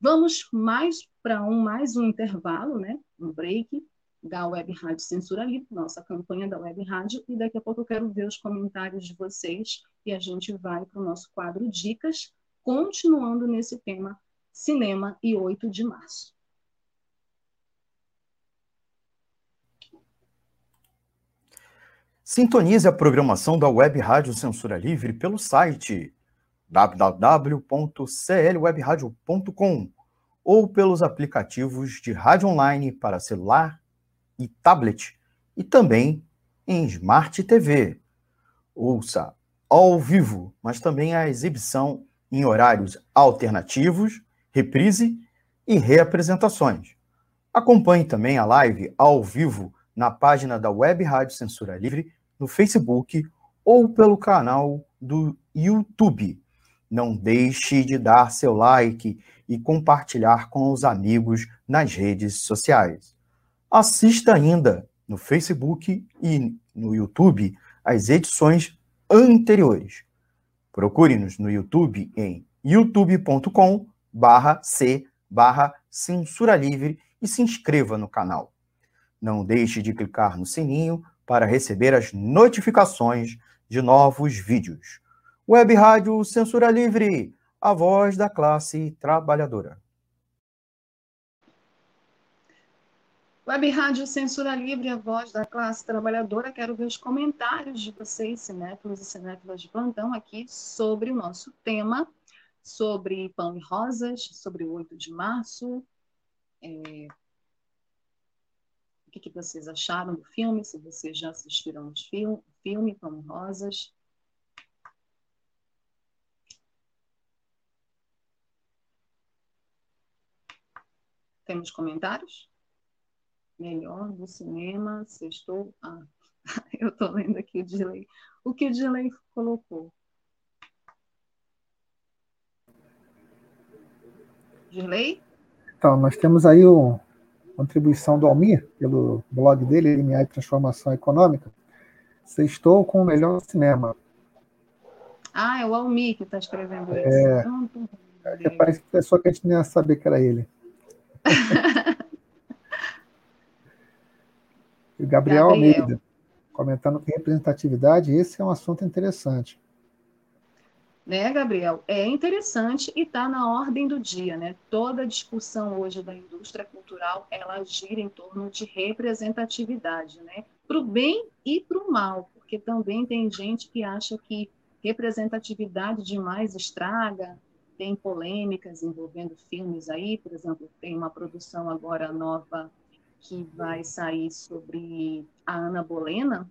Vamos mais para um mais um intervalo, né? Um break da Web Rádio Censura Livre, nossa campanha da Web Rádio, e daqui a pouco eu quero ver os comentários de vocês e a gente vai para o nosso quadro Dicas, continuando nesse tema Cinema e 8 de março. Sintonize a programação da Web Rádio Censura Livre pelo site www.clwebradio.com ou pelos aplicativos de rádio online para celular e tablet e também em Smart TV. Ouça ao vivo, mas também a exibição em horários alternativos, reprise e reapresentações. Acompanhe também a live ao vivo na página da Web Rádio Censura Livre no Facebook ou pelo canal do YouTube. Não deixe de dar seu like e compartilhar com os amigos nas redes sociais. Assista ainda no Facebook e no YouTube as edições anteriores. Procure-nos no YouTube em youtube.com barra c barra censura livre e se inscreva no canal. Não deixe de clicar no sininho para receber as notificações de novos vídeos. Web Rádio Censura Livre, a voz da classe trabalhadora. Web Rádio Censura Livre, a voz da classe trabalhadora. Quero ver os comentários de vocês, cinéfilos e cinéfilas de plantão, aqui sobre o nosso tema, sobre Pão e Rosas, sobre o 8 de março. É... Que, que vocês acharam do filme? Se vocês já assistiram o filme, filme e Rosas. Temos comentários? melhor do cinema, sextou. Ah, eu estou lendo aqui o delay. O que o delay colocou? Dirley? Então, nós temos aí uma contribuição do Almir, pelo blog dele, Limiar e Transformação Econômica. Sextou com o melhor cinema. Ah, é o Almir que está escrevendo isso. É, é, parece que pessoa que a gente nem ia saber que era ele. E o Gabriel, Gabriel Almeida, comentando que representatividade, esse é um assunto interessante. Né, Gabriel? É interessante e está na ordem do dia, né? Toda a discussão hoje da indústria cultural, ela gira em torno de representatividade, né? Para o bem e para o mal, porque também tem gente que acha que representatividade demais estraga, tem polêmicas envolvendo filmes aí, por exemplo, tem uma produção agora nova que vai sair sobre a Ana Bolena,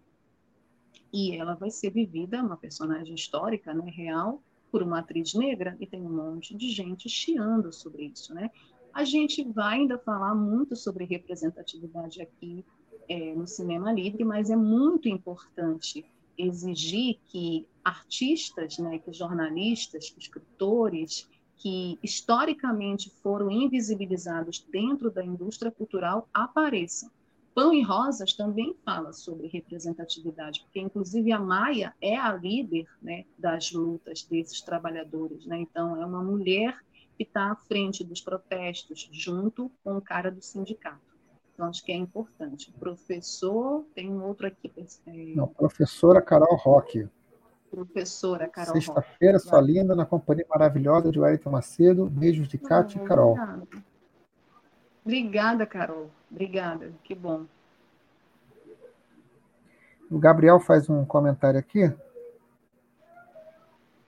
e ela vai ser vivida, uma personagem histórica, né, real, por uma atriz negra, e tem um monte de gente chiando sobre isso, né? A gente vai ainda falar muito sobre representatividade aqui é, no Cinema Livre, mas é muito importante exigir que artistas, né, que jornalistas, que escritores, que historicamente foram invisibilizados dentro da indústria cultural apareçam. Pão e Rosas também fala sobre representatividade, porque inclusive a Maia é a líder né, das lutas desses trabalhadores. Né? Então, é uma mulher que está à frente dos protestos, junto com o cara do sindicato. Então, acho que é importante. professor, tem um outro aqui. É... Não, professora Carol Roque professora Carol Sexta-feira, sua linda, na companhia maravilhosa de Wellington Macedo. Beijos de Cátia e Carol. Obrigada. obrigada, Carol. Obrigada, que bom. O Gabriel faz um comentário aqui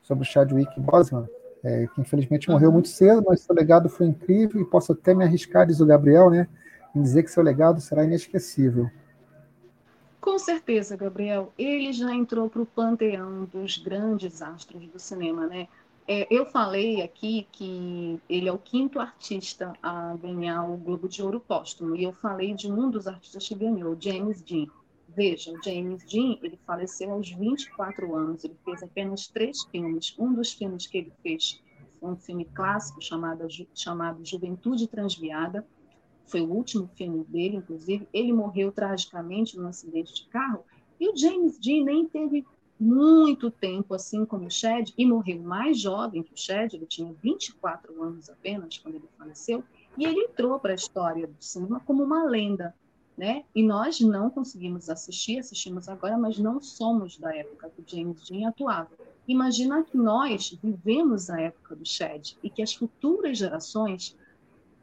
sobre o Chadwick Boseman, é, que infelizmente morreu muito cedo, mas seu legado foi incrível e posso até me arriscar, diz o Gabriel, né, em dizer que seu legado será inesquecível. Com certeza, Gabriel. Ele já entrou para o panteão dos grandes astros do cinema, né? É, eu falei aqui que ele é o quinto artista a ganhar o Globo de Ouro póstumo, e eu falei de um dos artistas que ganhou, James Dean. Veja, o James Dean, ele faleceu aos 24 anos, ele fez apenas três filmes. Um dos filmes que ele fez foi um filme clássico chamado, chamado Juventude Transviada, foi o último filme dele, inclusive. Ele morreu tragicamente num acidente de carro. E o James Dean nem teve muito tempo, assim como o Shed, e morreu mais jovem que o Shed, ele tinha 24 anos apenas quando ele faleceu, e ele entrou para a história do cinema como uma lenda, né? E nós não conseguimos assistir, assistimos agora, mas não somos da época que James Dean atuava. Imagina que nós vivemos a época do Shed e que as futuras gerações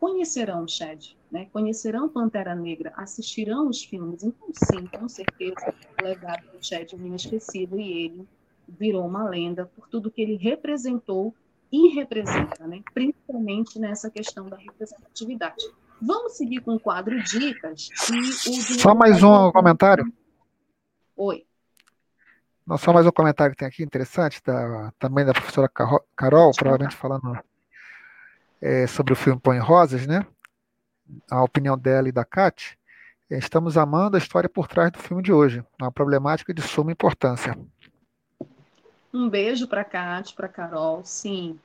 conhecerão o Shed, né? conhecerão Pantera Negra, assistirão os filmes. Então, sim, com certeza, o legado do Shed é inesquecível e ele virou uma lenda por tudo que ele representou e representa, né? principalmente nessa questão da representatividade. Vamos seguir com o quadro Dicas. Só mais um comentário. Oi. Não, só mais um comentário que tem aqui interessante, da, também da professora Carol, provavelmente falando é, sobre o filme Põe Rosas, né? A opinião dela e da Kat. Estamos amando a história por trás do filme de hoje, uma problemática de suma importância. Um beijo para Kat, para Carol, sim.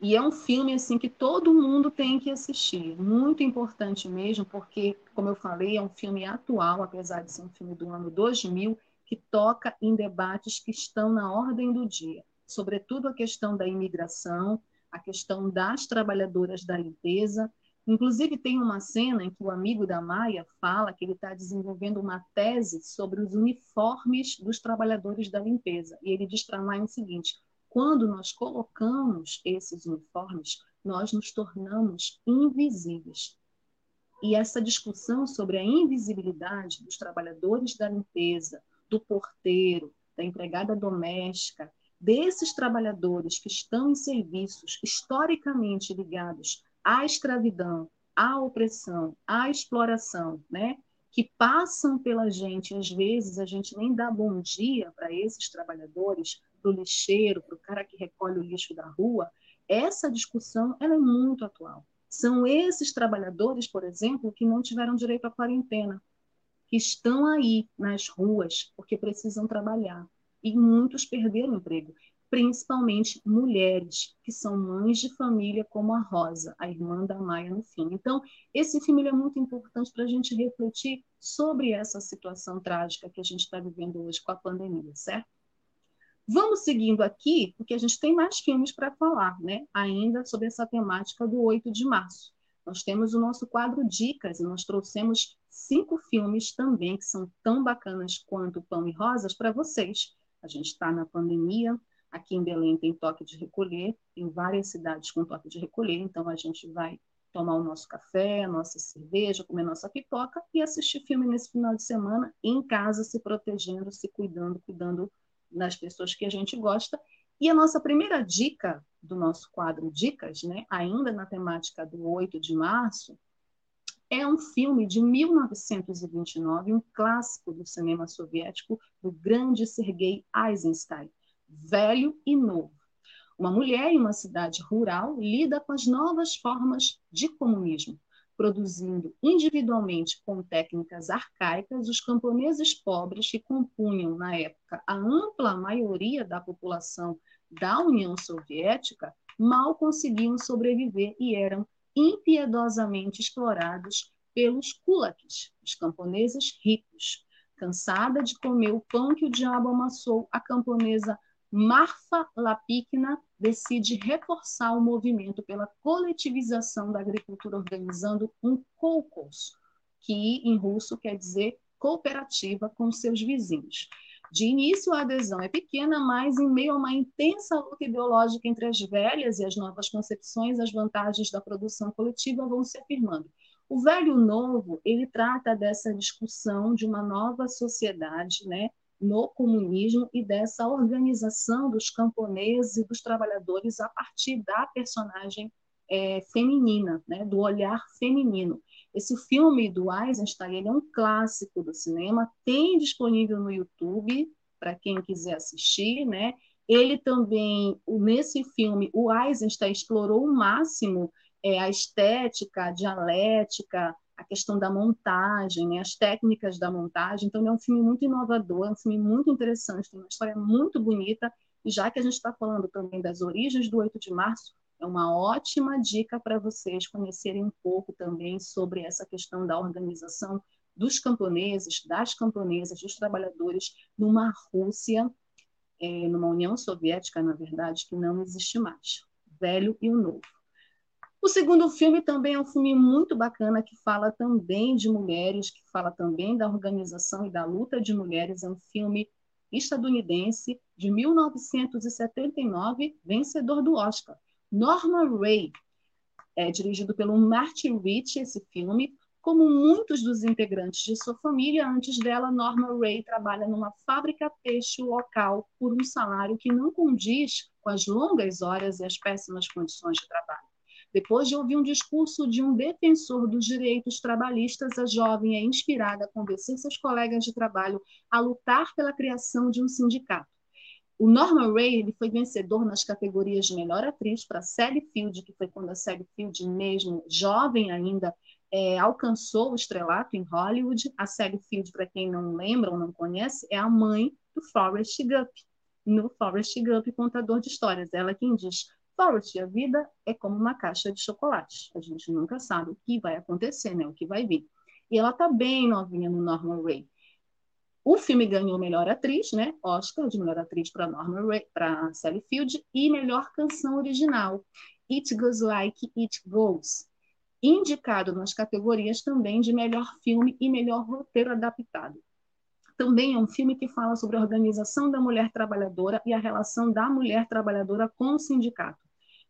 E é um filme assim que todo mundo tem que assistir, muito importante mesmo, porque, como eu falei, é um filme atual, apesar de ser um filme do ano 2000, que toca em debates que estão na ordem do dia, sobretudo a questão da imigração, a questão das trabalhadoras da limpeza. Inclusive, tem uma cena em que o amigo da Maia fala que ele está desenvolvendo uma tese sobre os uniformes dos trabalhadores da limpeza. E ele diz para Maia o seguinte: quando nós colocamos esses uniformes, nós nos tornamos invisíveis. E essa discussão sobre a invisibilidade dos trabalhadores da limpeza, do porteiro, da empregada doméstica, desses trabalhadores que estão em serviços historicamente ligados à escravidão, à opressão, à exploração, né? que passam pela gente, às vezes a gente nem dá bom dia para esses trabalhadores, para o lixeiro, para o cara que recolhe o lixo da rua, essa discussão ela é muito atual. São esses trabalhadores, por exemplo, que não tiveram direito à quarentena, que estão aí nas ruas porque precisam trabalhar e muitos perderam o emprego, principalmente mulheres que são mães de família, como a Rosa, a irmã da Maia no fim. Então, esse filme é muito importante para a gente refletir sobre essa situação trágica que a gente está vivendo hoje com a pandemia, certo? Vamos seguindo aqui, porque a gente tem mais filmes para falar, né? Ainda sobre essa temática do 8 de março. Nós temos o nosso quadro Dicas e nós trouxemos cinco filmes também que são tão bacanas quanto Pão e Rosas para vocês. A gente está na pandemia, aqui em Belém tem toque de recolher, tem várias cidades com toque de recolher, então a gente vai tomar o nosso café, a nossa cerveja, comer nossa pipoca e assistir filme nesse final de semana em casa, se protegendo, se cuidando, cuidando das pessoas que a gente gosta. E a nossa primeira dica do nosso quadro Dicas, né, ainda na temática do 8 de março, é um filme de 1929, um clássico do cinema soviético, do grande Sergei Eisenstein, velho e novo. Uma mulher em uma cidade rural lida com as novas formas de comunismo, produzindo individualmente com técnicas arcaicas os camponeses pobres que compunham, na época, a ampla maioria da população da União Soviética, mal conseguiam sobreviver e eram impiedosamente explorados pelos kulaks, os camponeses ricos. Cansada de comer o pão que o diabo amassou, a camponesa Marfa Lapikna decide reforçar o movimento pela coletivização da agricultura, organizando um kolkhoz, que em russo quer dizer cooperativa com seus vizinhos. De início, a adesão é pequena, mas em meio a uma intensa luta ideológica entre as velhas e as novas concepções, as vantagens da produção coletiva vão se afirmando. O velho novo, ele trata dessa discussão de uma nova sociedade, né, no comunismo e dessa organização dos camponeses e dos trabalhadores a partir da personagem é, feminina, né, do olhar feminino. Esse filme do Eisenstein ele é um clássico do cinema, tem disponível no YouTube para quem quiser assistir, né? Ele também, nesse filme, o Eisenstein explorou o máximo é, a estética, a dialética, a questão da montagem, né, as técnicas da montagem. Então, é um filme muito inovador, é um filme muito interessante, tem uma história muito bonita. E já que a gente está falando também das origens do 8 de março, É uma ótima dica para vocês conhecerem um pouco também sobre essa questão da organização dos camponeses, das camponesas, dos trabalhadores numa Rússia, é, numa União Soviética, na verdade, que não existe mais, velho e o novo. O segundo filme também é um filme muito bacana que fala também de mulheres, que fala também da organização e da luta de mulheres. É um filme estadunidense de 1979, vencedor do Oscar. Norma Ray, é dirigido pelo Martin Rich, esse filme. Como muitos dos integrantes de sua família, antes dela, Norma Ray trabalha numa fábrica têxtil local por um salário que não condiz com as longas horas e as péssimas condições de trabalho. Depois de ouvir um discurso de um defensor dos direitos trabalhistas, a jovem é inspirada a convencer seus colegas de trabalho a lutar pela criação de um sindicato. O Norman Ray ele foi vencedor nas categorias de melhor atriz para Sally Field, que foi quando a Sally Field, mesmo jovem ainda, é, alcançou o estrelato em Hollywood. A Sally Field, para quem não lembra ou não conhece, é a mãe do Forrest Gump. No Forrest Gump, contador de histórias. Ela quem diz: Forrest, a vida é como uma caixa de chocolate. A gente nunca sabe o que vai acontecer, né? O que vai vir. E ela tá bem novinha no Norman Ray. O filme ganhou melhor atriz, né? Oscar de melhor atriz para Norman Ray, para Sally Field e melhor canção original. It Goes Like It Goes. Indicado nas categorias também de melhor filme e melhor roteiro adaptado. Também é um filme que fala sobre a organização da mulher trabalhadora e a relação da mulher trabalhadora com o sindicato.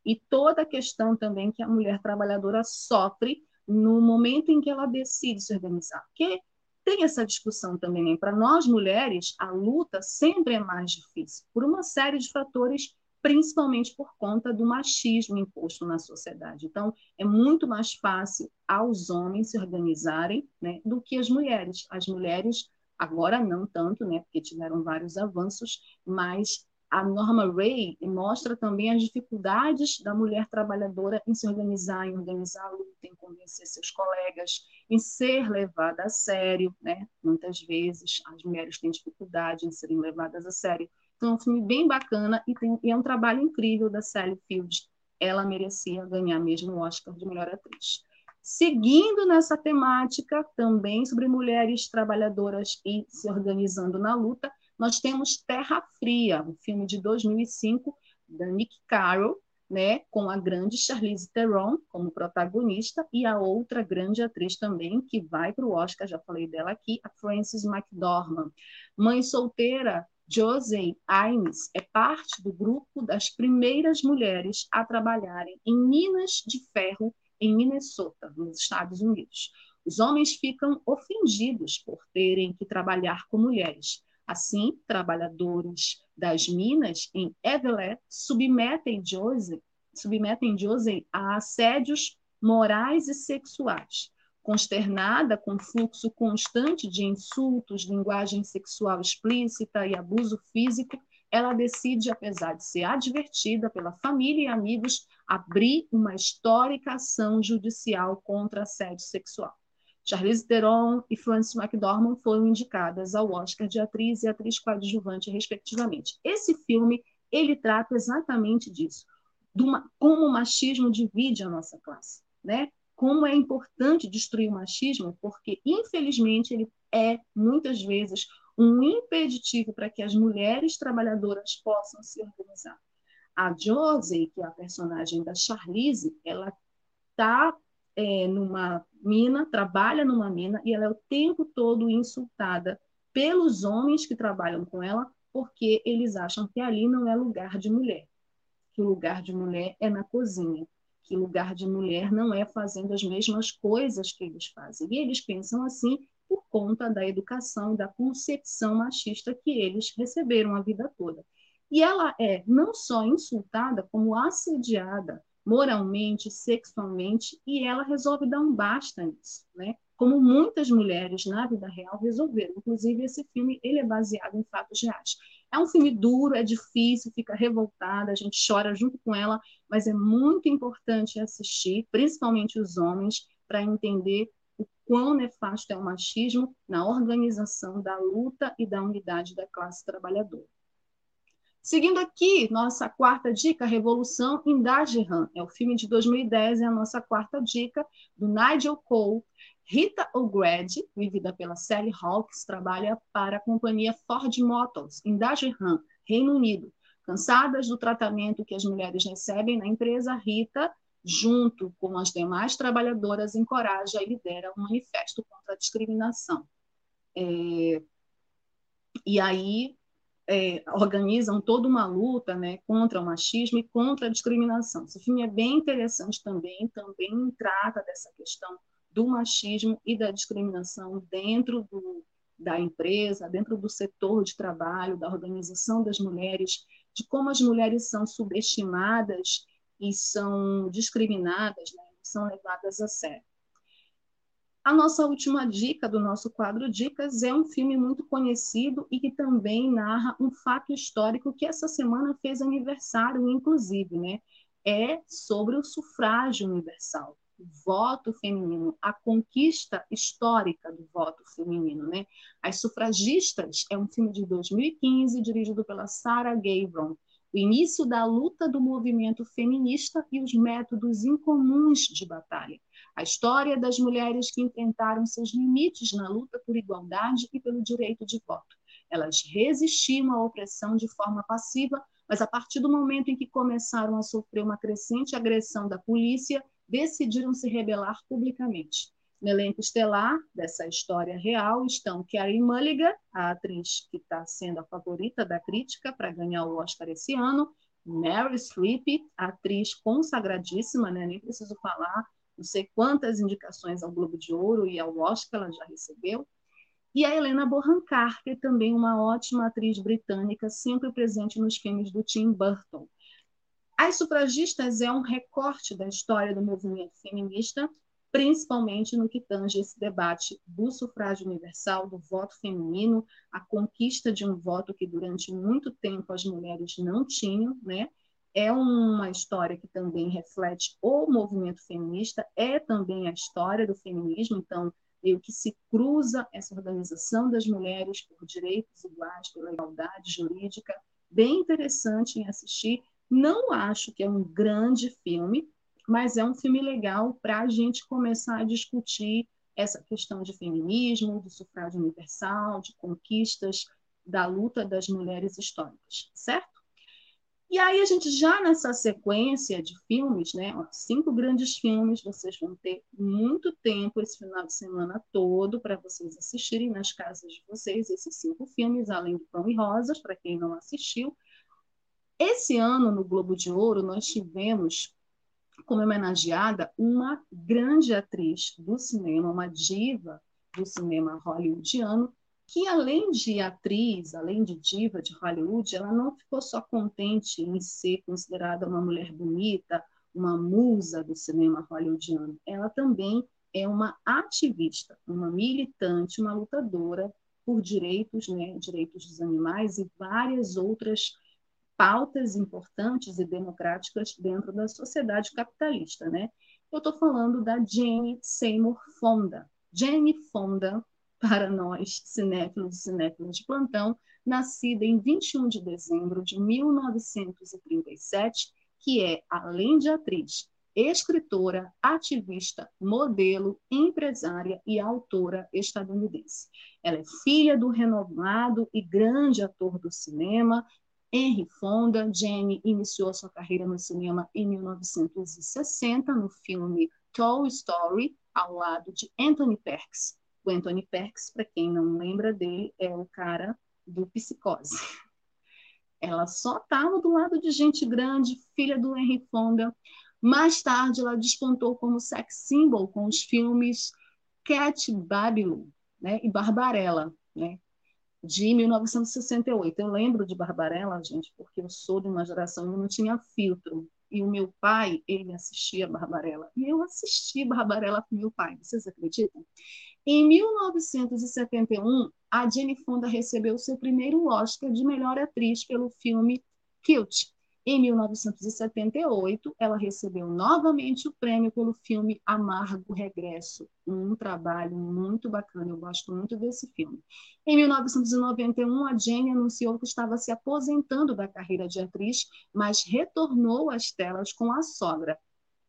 E toda a questão também que a mulher trabalhadora sofre no momento em que ela decide se organizar. Porque tem essa discussão também. Né? Para nós mulheres, a luta sempre é mais difícil, por uma série de fatores, principalmente por conta do machismo imposto na sociedade. Então, é muito mais fácil aos homens se organizarem né, do que as mulheres. As mulheres Agora não tanto, né, porque tiveram vários avanços, mas a Norma Ray mostra também as dificuldades da mulher trabalhadora em se organizar, em organizar a luta, em convencer seus colegas, em ser levada a sério, né? Muitas vezes as mulheres têm dificuldade em serem levadas a sério. Então é um filme bem bacana e, tem, e é um trabalho incrível da Sally Field. Ela merecia ganhar mesmo o Oscar de melhor atriz. Seguindo nessa temática, também sobre mulheres trabalhadoras e se organizando na luta, nós temos Terra Fria, um filme de 2005 da Nick Carroll, né, com a grande Charlize Theron como protagonista e a outra grande atriz também que vai para o Oscar, já falei dela aqui, a Frances McDormand. Mãe solteira, Josie Ames é parte do grupo das primeiras mulheres a trabalharem em minas de ferro em Minnesota, nos Estados Unidos. Os homens ficam ofendidos por terem que trabalhar com mulheres. Assim, trabalhadores das minas em Evelyn submetem Josie, submetem Josie a assédios morais e sexuais. Consternada com o fluxo constante de insultos, linguagem sexual explícita e abuso físico, ela decide, apesar de ser advertida pela família e amigos, abrir uma histórica ação judicial contra assédio sexual. Charlize Theron e Frances McDormand foram indicadas ao Oscar de atriz e atriz coadjuvante, respectivamente. Esse filme ele trata exatamente disso, uma, como o machismo divide a nossa classe, né? Como é importante destruir o machismo, porque infelizmente ele é muitas vezes um impeditivo para que as mulheres trabalhadoras possam se organizar. A Josie, que é a personagem da Charlize, ela está é, numa mina, trabalha numa mina, e ela é o tempo todo insultada pelos homens que trabalham com ela, porque eles acham que ali não é lugar de mulher, que o lugar de mulher é na cozinha, que o lugar de mulher não é fazendo as mesmas coisas que eles fazem. E eles pensam assim por conta da educação, da concepção machista que eles receberam a vida toda. E ela é não só insultada, como assediada moralmente, sexualmente, e ela resolve dar um basta nisso, né? Como muitas mulheres na vida real resolveram. Inclusive, esse filme ele é baseado em fatos reais. É um filme duro, é difícil, fica revoltada, a gente chora junto com ela, mas é muito importante assistir, principalmente os homens, para entender o quão nefasto é o machismo na organização da luta e da unidade da classe trabalhadora. Seguindo aqui, nossa quarta dica, Revolução em Dagehan. É o filme de 2010, é a nossa quarta dica, do Nigel Cole. Rita O'Grady, vivida pela Sally Hawkins, trabalha para a companhia Ford Motors, em Dagenham, Reino Unido. Cansadas do tratamento que as mulheres recebem na empresa, Rita, junto com as demais trabalhadoras, encoraja e lidera um manifesto contra a discriminação. É... E aí é, organizam toda uma luta né, contra o machismo e contra a discriminação. Esse filme é bem interessante também, também trata dessa questão do machismo e da discriminação dentro do, da empresa, dentro do setor de trabalho, da organização das mulheres, de como as mulheres são subestimadas e são discriminadas, né, são levadas a sério. A nossa última dica do nosso quadro Dicas é um filme muito conhecido e que também narra um fato histórico que essa semana fez aniversário, inclusive, né? É sobre o sufrágio universal, o voto feminino, a conquista histórica do voto feminino, né? As Sufragistas é um filme de 2015 dirigido pela Sarah Gavron o início da luta do movimento feminista e os métodos incomuns de batalha. A história das mulheres que enfrentaram seus limites na luta por igualdade e pelo direito de voto. Elas resistiam à opressão de forma passiva, mas a partir do momento em que começaram a sofrer uma crescente agressão da polícia, decidiram se rebelar publicamente. No elenco estelar dessa história real estão Carey Mulligan, a atriz que está sendo a favorita da crítica para ganhar o Oscar esse ano, Mary Streep, atriz consagradíssima, né? nem preciso falar, não sei quantas indicações ao Globo de Ouro e ao Oscar ela já recebeu, e a Helena Bonham Carter, também uma ótima atriz britânica, sempre presente nos filmes do Tim Burton. As Sufragistas é um recorte da história do movimento feminista principalmente no que tange esse debate do sufrágio universal, do voto feminino, a conquista de um voto que durante muito tempo as mulheres não tinham, né? É uma história que também reflete o movimento feminista, é também a história do feminismo, então, meio que se cruza essa organização das mulheres por direitos iguais, pela igualdade jurídica, bem interessante em assistir. Não acho que é um grande filme, mas é um filme legal para a gente começar a discutir essa questão de feminismo, do sufrágio universal, de conquistas da luta das mulheres históricas, certo? E aí a gente já nessa sequência de filmes, né, cinco grandes filmes, vocês vão ter muito tempo esse final de semana todo para vocês assistirem nas casas de vocês esses cinco filmes, além de Pão e Rosas, para quem não assistiu. Esse ano no Globo de Ouro nós tivemos como homenageada uma grande atriz do cinema, uma diva do cinema hollywoodiano, que além de atriz, além de diva de Hollywood, ela não ficou só contente em ser considerada uma mulher bonita, uma musa do cinema hollywoodiano. Ela também é uma ativista, uma militante, uma lutadora por direitos, né, direitos dos animais e várias outras pautas importantes e democráticas dentro da sociedade capitalista, né? Eu estou falando da Jane Seymour Fonda. Jane Fonda, para nós, cinéfilos e cinéfilas de plantão, nascida em 21 de dezembro de 1937, que é, além de atriz, escritora, ativista, modelo, empresária e autora estadunidense. Ela é filha do renomado e grande ator do cinema Henry Fonda. Jenny iniciou sua carreira no cinema em 1960 no filme Toy Story, ao lado de Anthony Perkins. O Anthony Perkins, para quem não lembra dele, é o cara do Psicose. Ela só estava do lado de gente grande, filha do Henry Fonda. Mais tarde, ela despontou como sex symbol com os filmes Cat Babylon né, e Barbarella, né, de 1968. Eu lembro de Barbarella, gente, porque eu sou de uma geração que não tinha filtro. E o meu pai, ele assistia Barbarella. E eu assisti Barbarella com meu pai, vocês acreditam? Em 1971, a Jane Fonda recebeu seu primeiro Oscar de melhor atriz pelo filme Cute. Em 1978, ela recebeu novamente o prêmio pelo filme Amargo Regresso, um trabalho muito bacana, eu gosto muito desse filme. Em 1991, a Jane anunciou que estava se aposentando da carreira de atriz, mas retornou às telas com a sogra.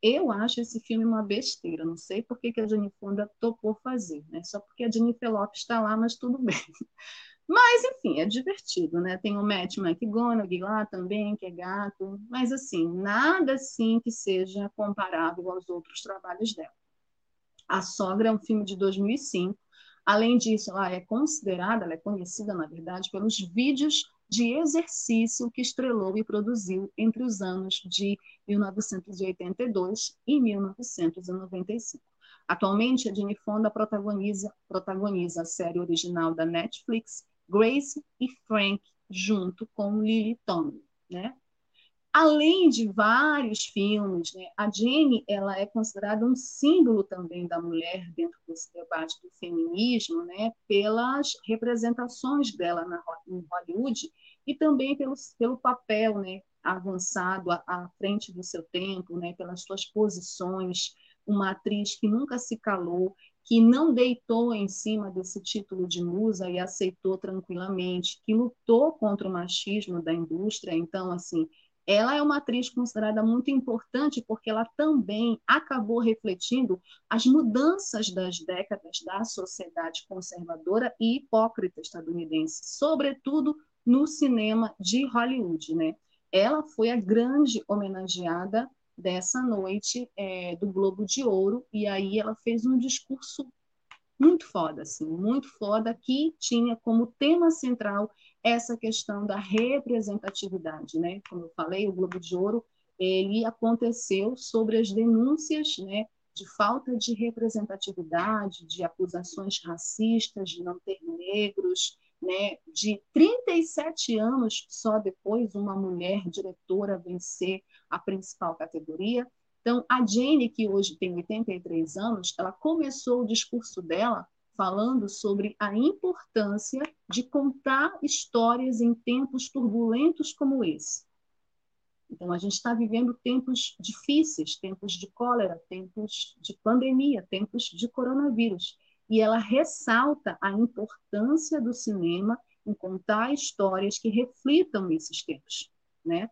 Eu acho esse filme uma besteira, não sei por que, que a Jane Fonda topou fazer, né? só porque a Jennifer Lopes está lá, mas tudo bem. Mas, enfim, é divertido, né? Tem o Matt McGonagall lá também, que é gato, mas, assim, nada assim que seja comparável aos outros trabalhos dela. A Sogra é um filme de 2005. Além disso, ela é considerada, ela é conhecida, na verdade, pelos vídeos de exercício que estrelou e produziu entre os anos de 1982 e 1995. Atualmente, a Jane Fonda protagoniza, protagoniza a série original da Netflix Grace e Frank junto com Lily Tomlin, né? Além de vários filmes, né, a Jenny ela é considerada um símbolo também da mulher dentro desse debate do feminismo, né, pelas representações dela na, em Hollywood e também pelo, pelo papel né, avançado à, à frente do seu tempo, né, pelas suas posições, uma atriz que nunca se calou que não deitou em cima desse título de musa e aceitou tranquilamente, que lutou contra o machismo da indústria. Então, assim, ela é uma atriz considerada muito importante porque ela também acabou refletindo as mudanças das décadas da sociedade conservadora e hipócrita estadunidense, sobretudo no cinema de Hollywood, né? Ela foi a grande homenageada dessa noite é, do Globo de Ouro, e aí ela fez um discurso muito foda, assim, muito foda, que tinha como tema central essa questão da representatividade, né? Como eu falei, o Globo de Ouro, ele aconteceu sobre as denúncias, né, de falta de representatividade, de acusações racistas, de não ter negros, né, de 37 anos só depois uma mulher diretora vencer a principal categoria. Então, a Jane, que hoje tem 83 anos, ela começou o discurso dela falando sobre a importância de contar histórias em tempos turbulentos como esse. Então, a gente está vivendo tempos difíceis, tempos de cólera, tempos de pandemia, tempos de coronavírus e ela ressalta a importância do cinema em contar histórias que reflitam esses tempos, né?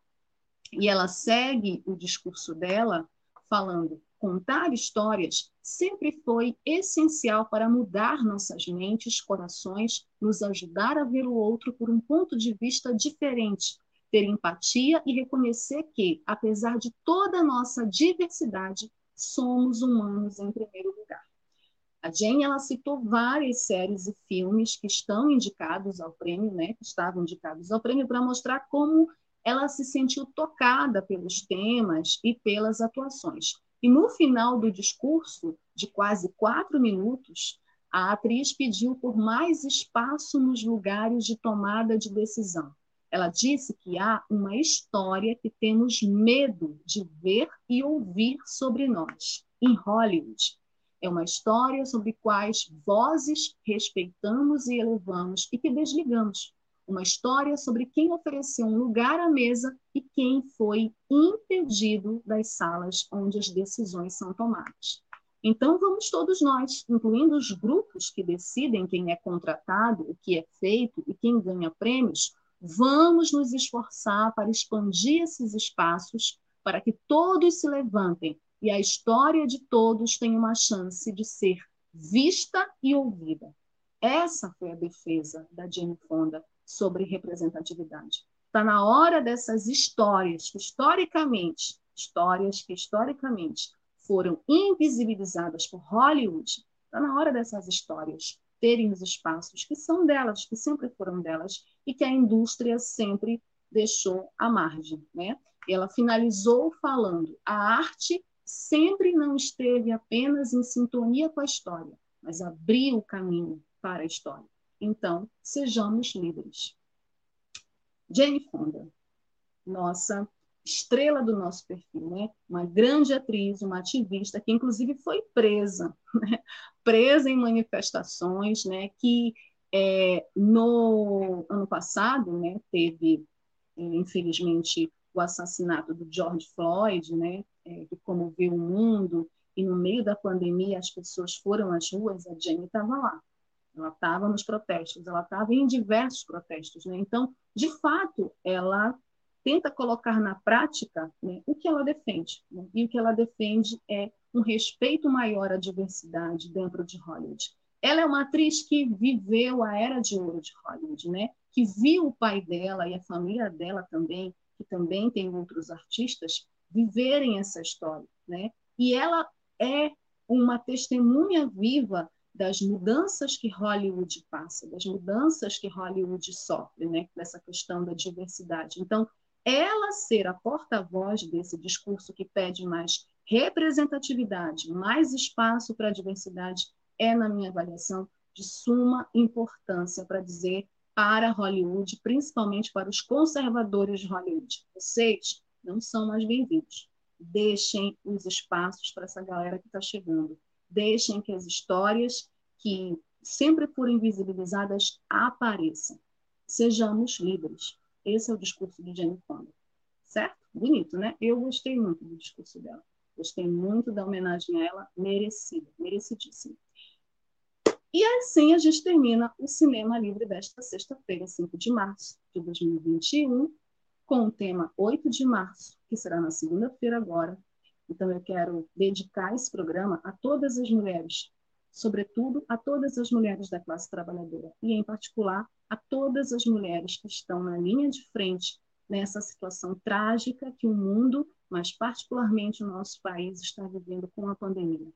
E ela segue o discurso dela falando: contar histórias sempre foi essencial para mudar nossas mentes, corações, nos ajudar a ver o outro por um ponto de vista diferente, ter empatia e reconhecer que, apesar de toda a nossa diversidade, somos humanos em primeiro lugar. A Jane ela citou várias séries e filmes que estão indicados ao prêmio, né, que estavam indicados ao prêmio para mostrar como ela se sentiu tocada pelos temas e pelas atuações. E no final do discurso, de quase quatro minutos, a atriz pediu por mais espaço nos lugares de tomada de decisão. Ela disse que há uma história que temos medo de ver e ouvir sobre nós, em Hollywood, é uma história sobre quais vozes respeitamos e elevamos e que desligamos. Uma história sobre quem ofereceu um lugar à mesa e quem foi impedido das salas onde as decisões são tomadas. Então, vamos todos nós, incluindo os grupos que decidem quem é contratado, o que é feito e quem ganha prêmios, vamos nos esforçar para expandir esses espaços para que todos se levantem e a história de todos tem uma chance de ser vista e ouvida. Essa foi a defesa da Jane Fonda sobre representatividade. Está na hora dessas histórias que historicamente, histórias que historicamente foram invisibilizadas por Hollywood, está na hora dessas histórias terem os espaços que são delas, que sempre foram delas e que a indústria sempre deixou à margem, né? Ela finalizou falando: a arte sempre não esteve apenas em sintonia com a história, mas abriu o caminho para a história. Então, sejamos livres. Jane Fonda, nossa estrela do nosso perfil, né? Uma grande atriz, uma ativista que inclusive foi presa, né? presa em manifestações, né? Que é, no ano passado, né? Teve infelizmente o assassinato do George Floyd, né, é, que comoveu o mundo, e no meio da pandemia as pessoas foram às ruas, a Jenny estava lá. Ela estava nos protestos, ela estava em diversos protestos. Né? Então, de fato, ela tenta colocar na prática né, o que ela defende. Né? E o que ela defende é um respeito maior à diversidade dentro de Hollywood. Ela é uma atriz que viveu a era de ouro de Hollywood, né? que viu o pai dela e a família dela também, que também tem outros artistas, viverem essa história. Né? E ela é uma testemunha viva das mudanças que Hollywood passa, das mudanças que Hollywood sofre, né, dessa questão da diversidade. Então, ela ser a porta-voz desse discurso que pede mais representatividade, mais espaço para a diversidade, é, na minha avaliação, de suma importância para dizer para Hollywood, principalmente para os conservadores de Hollywood. Vocês não são mais bem-vindos. Deixem os espaços para essa galera que está chegando deixem que as histórias que sempre foram invisibilizadas apareçam. Sejamos livres. Esse é o discurso de Jane Fonda. Certo? Bonito, né? Eu gostei muito do discurso dela. Gostei muito da homenagem a ela, merecida, merecidíssima. E assim a gente termina o Cinema Livre desta sexta-feira, 5 de março de 2021, com o tema 8 de março, que será na segunda-feira agora, então, eu quero dedicar esse programa a todas as mulheres, sobretudo a todas as mulheres da classe trabalhadora, e, em particular, a todas as mulheres que estão na linha de frente nessa situação trágica que o mundo, mas particularmente o nosso país, está vivendo com a pandemia.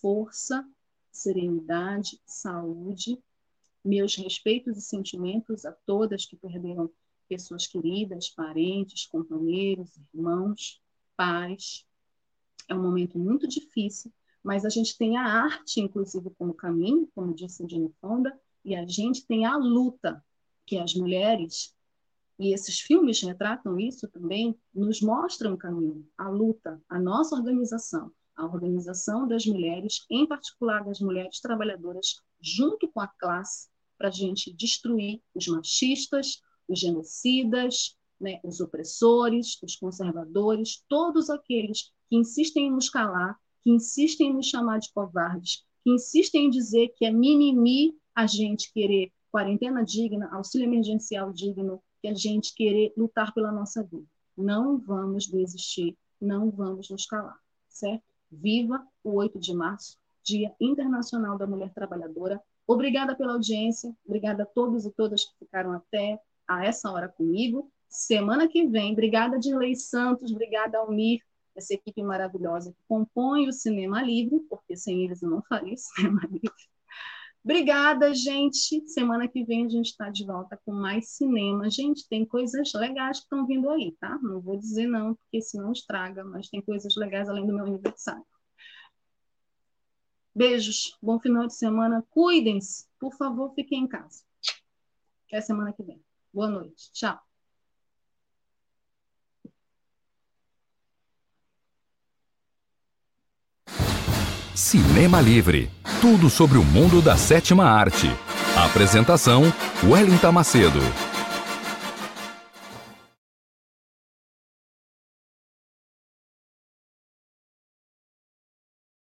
Força, serenidade, saúde, meus respeitos e sentimentos a todas que perderam pessoas queridas, parentes, companheiros, irmãos, pais, é um momento muito difícil, mas a gente tem a arte, inclusive, como caminho, como disse Jane Fonda, e a gente tem a luta, que as mulheres, e esses filmes retratam isso também, nos mostram o caminho, a luta, a nossa organização, a organização das mulheres, em particular das mulheres trabalhadoras, junto com a classe, para a gente destruir os machistas, os genocidas, né, os opressores, os conservadores, todos aqueles que insistem em nos calar, que insistem em nos chamar de covardes, que insistem em dizer que é mimimi a gente querer quarentena digna, auxílio emergencial digno, que a gente querer lutar pela nossa vida. Não vamos desistir, não vamos nos calar, certo? Viva o 8 de março, Dia Internacional da Mulher Trabalhadora. Obrigada pela audiência, obrigada a todos e todas que ficaram até a essa hora comigo. Semana que vem, obrigada Dirley Santos, obrigada Almir, essa equipe maravilhosa que compõe o Cinema Livre, porque sem eles eu não faria Cinema Livre. Obrigada, gente. Semana que vem a gente está de volta com mais cinema. Gente, tem coisas legais que estão vindo aí, tá? Não vou dizer não, porque senão estraga, mas tem coisas legais além do meu aniversário. Beijos, bom final de semana. Cuidem-se, por favor, fiquem em casa. Até semana que vem. Boa noite. Tchau. Cinema Livre. Tudo sobre o mundo da sétima arte. Apresentação: Wellington Macedo.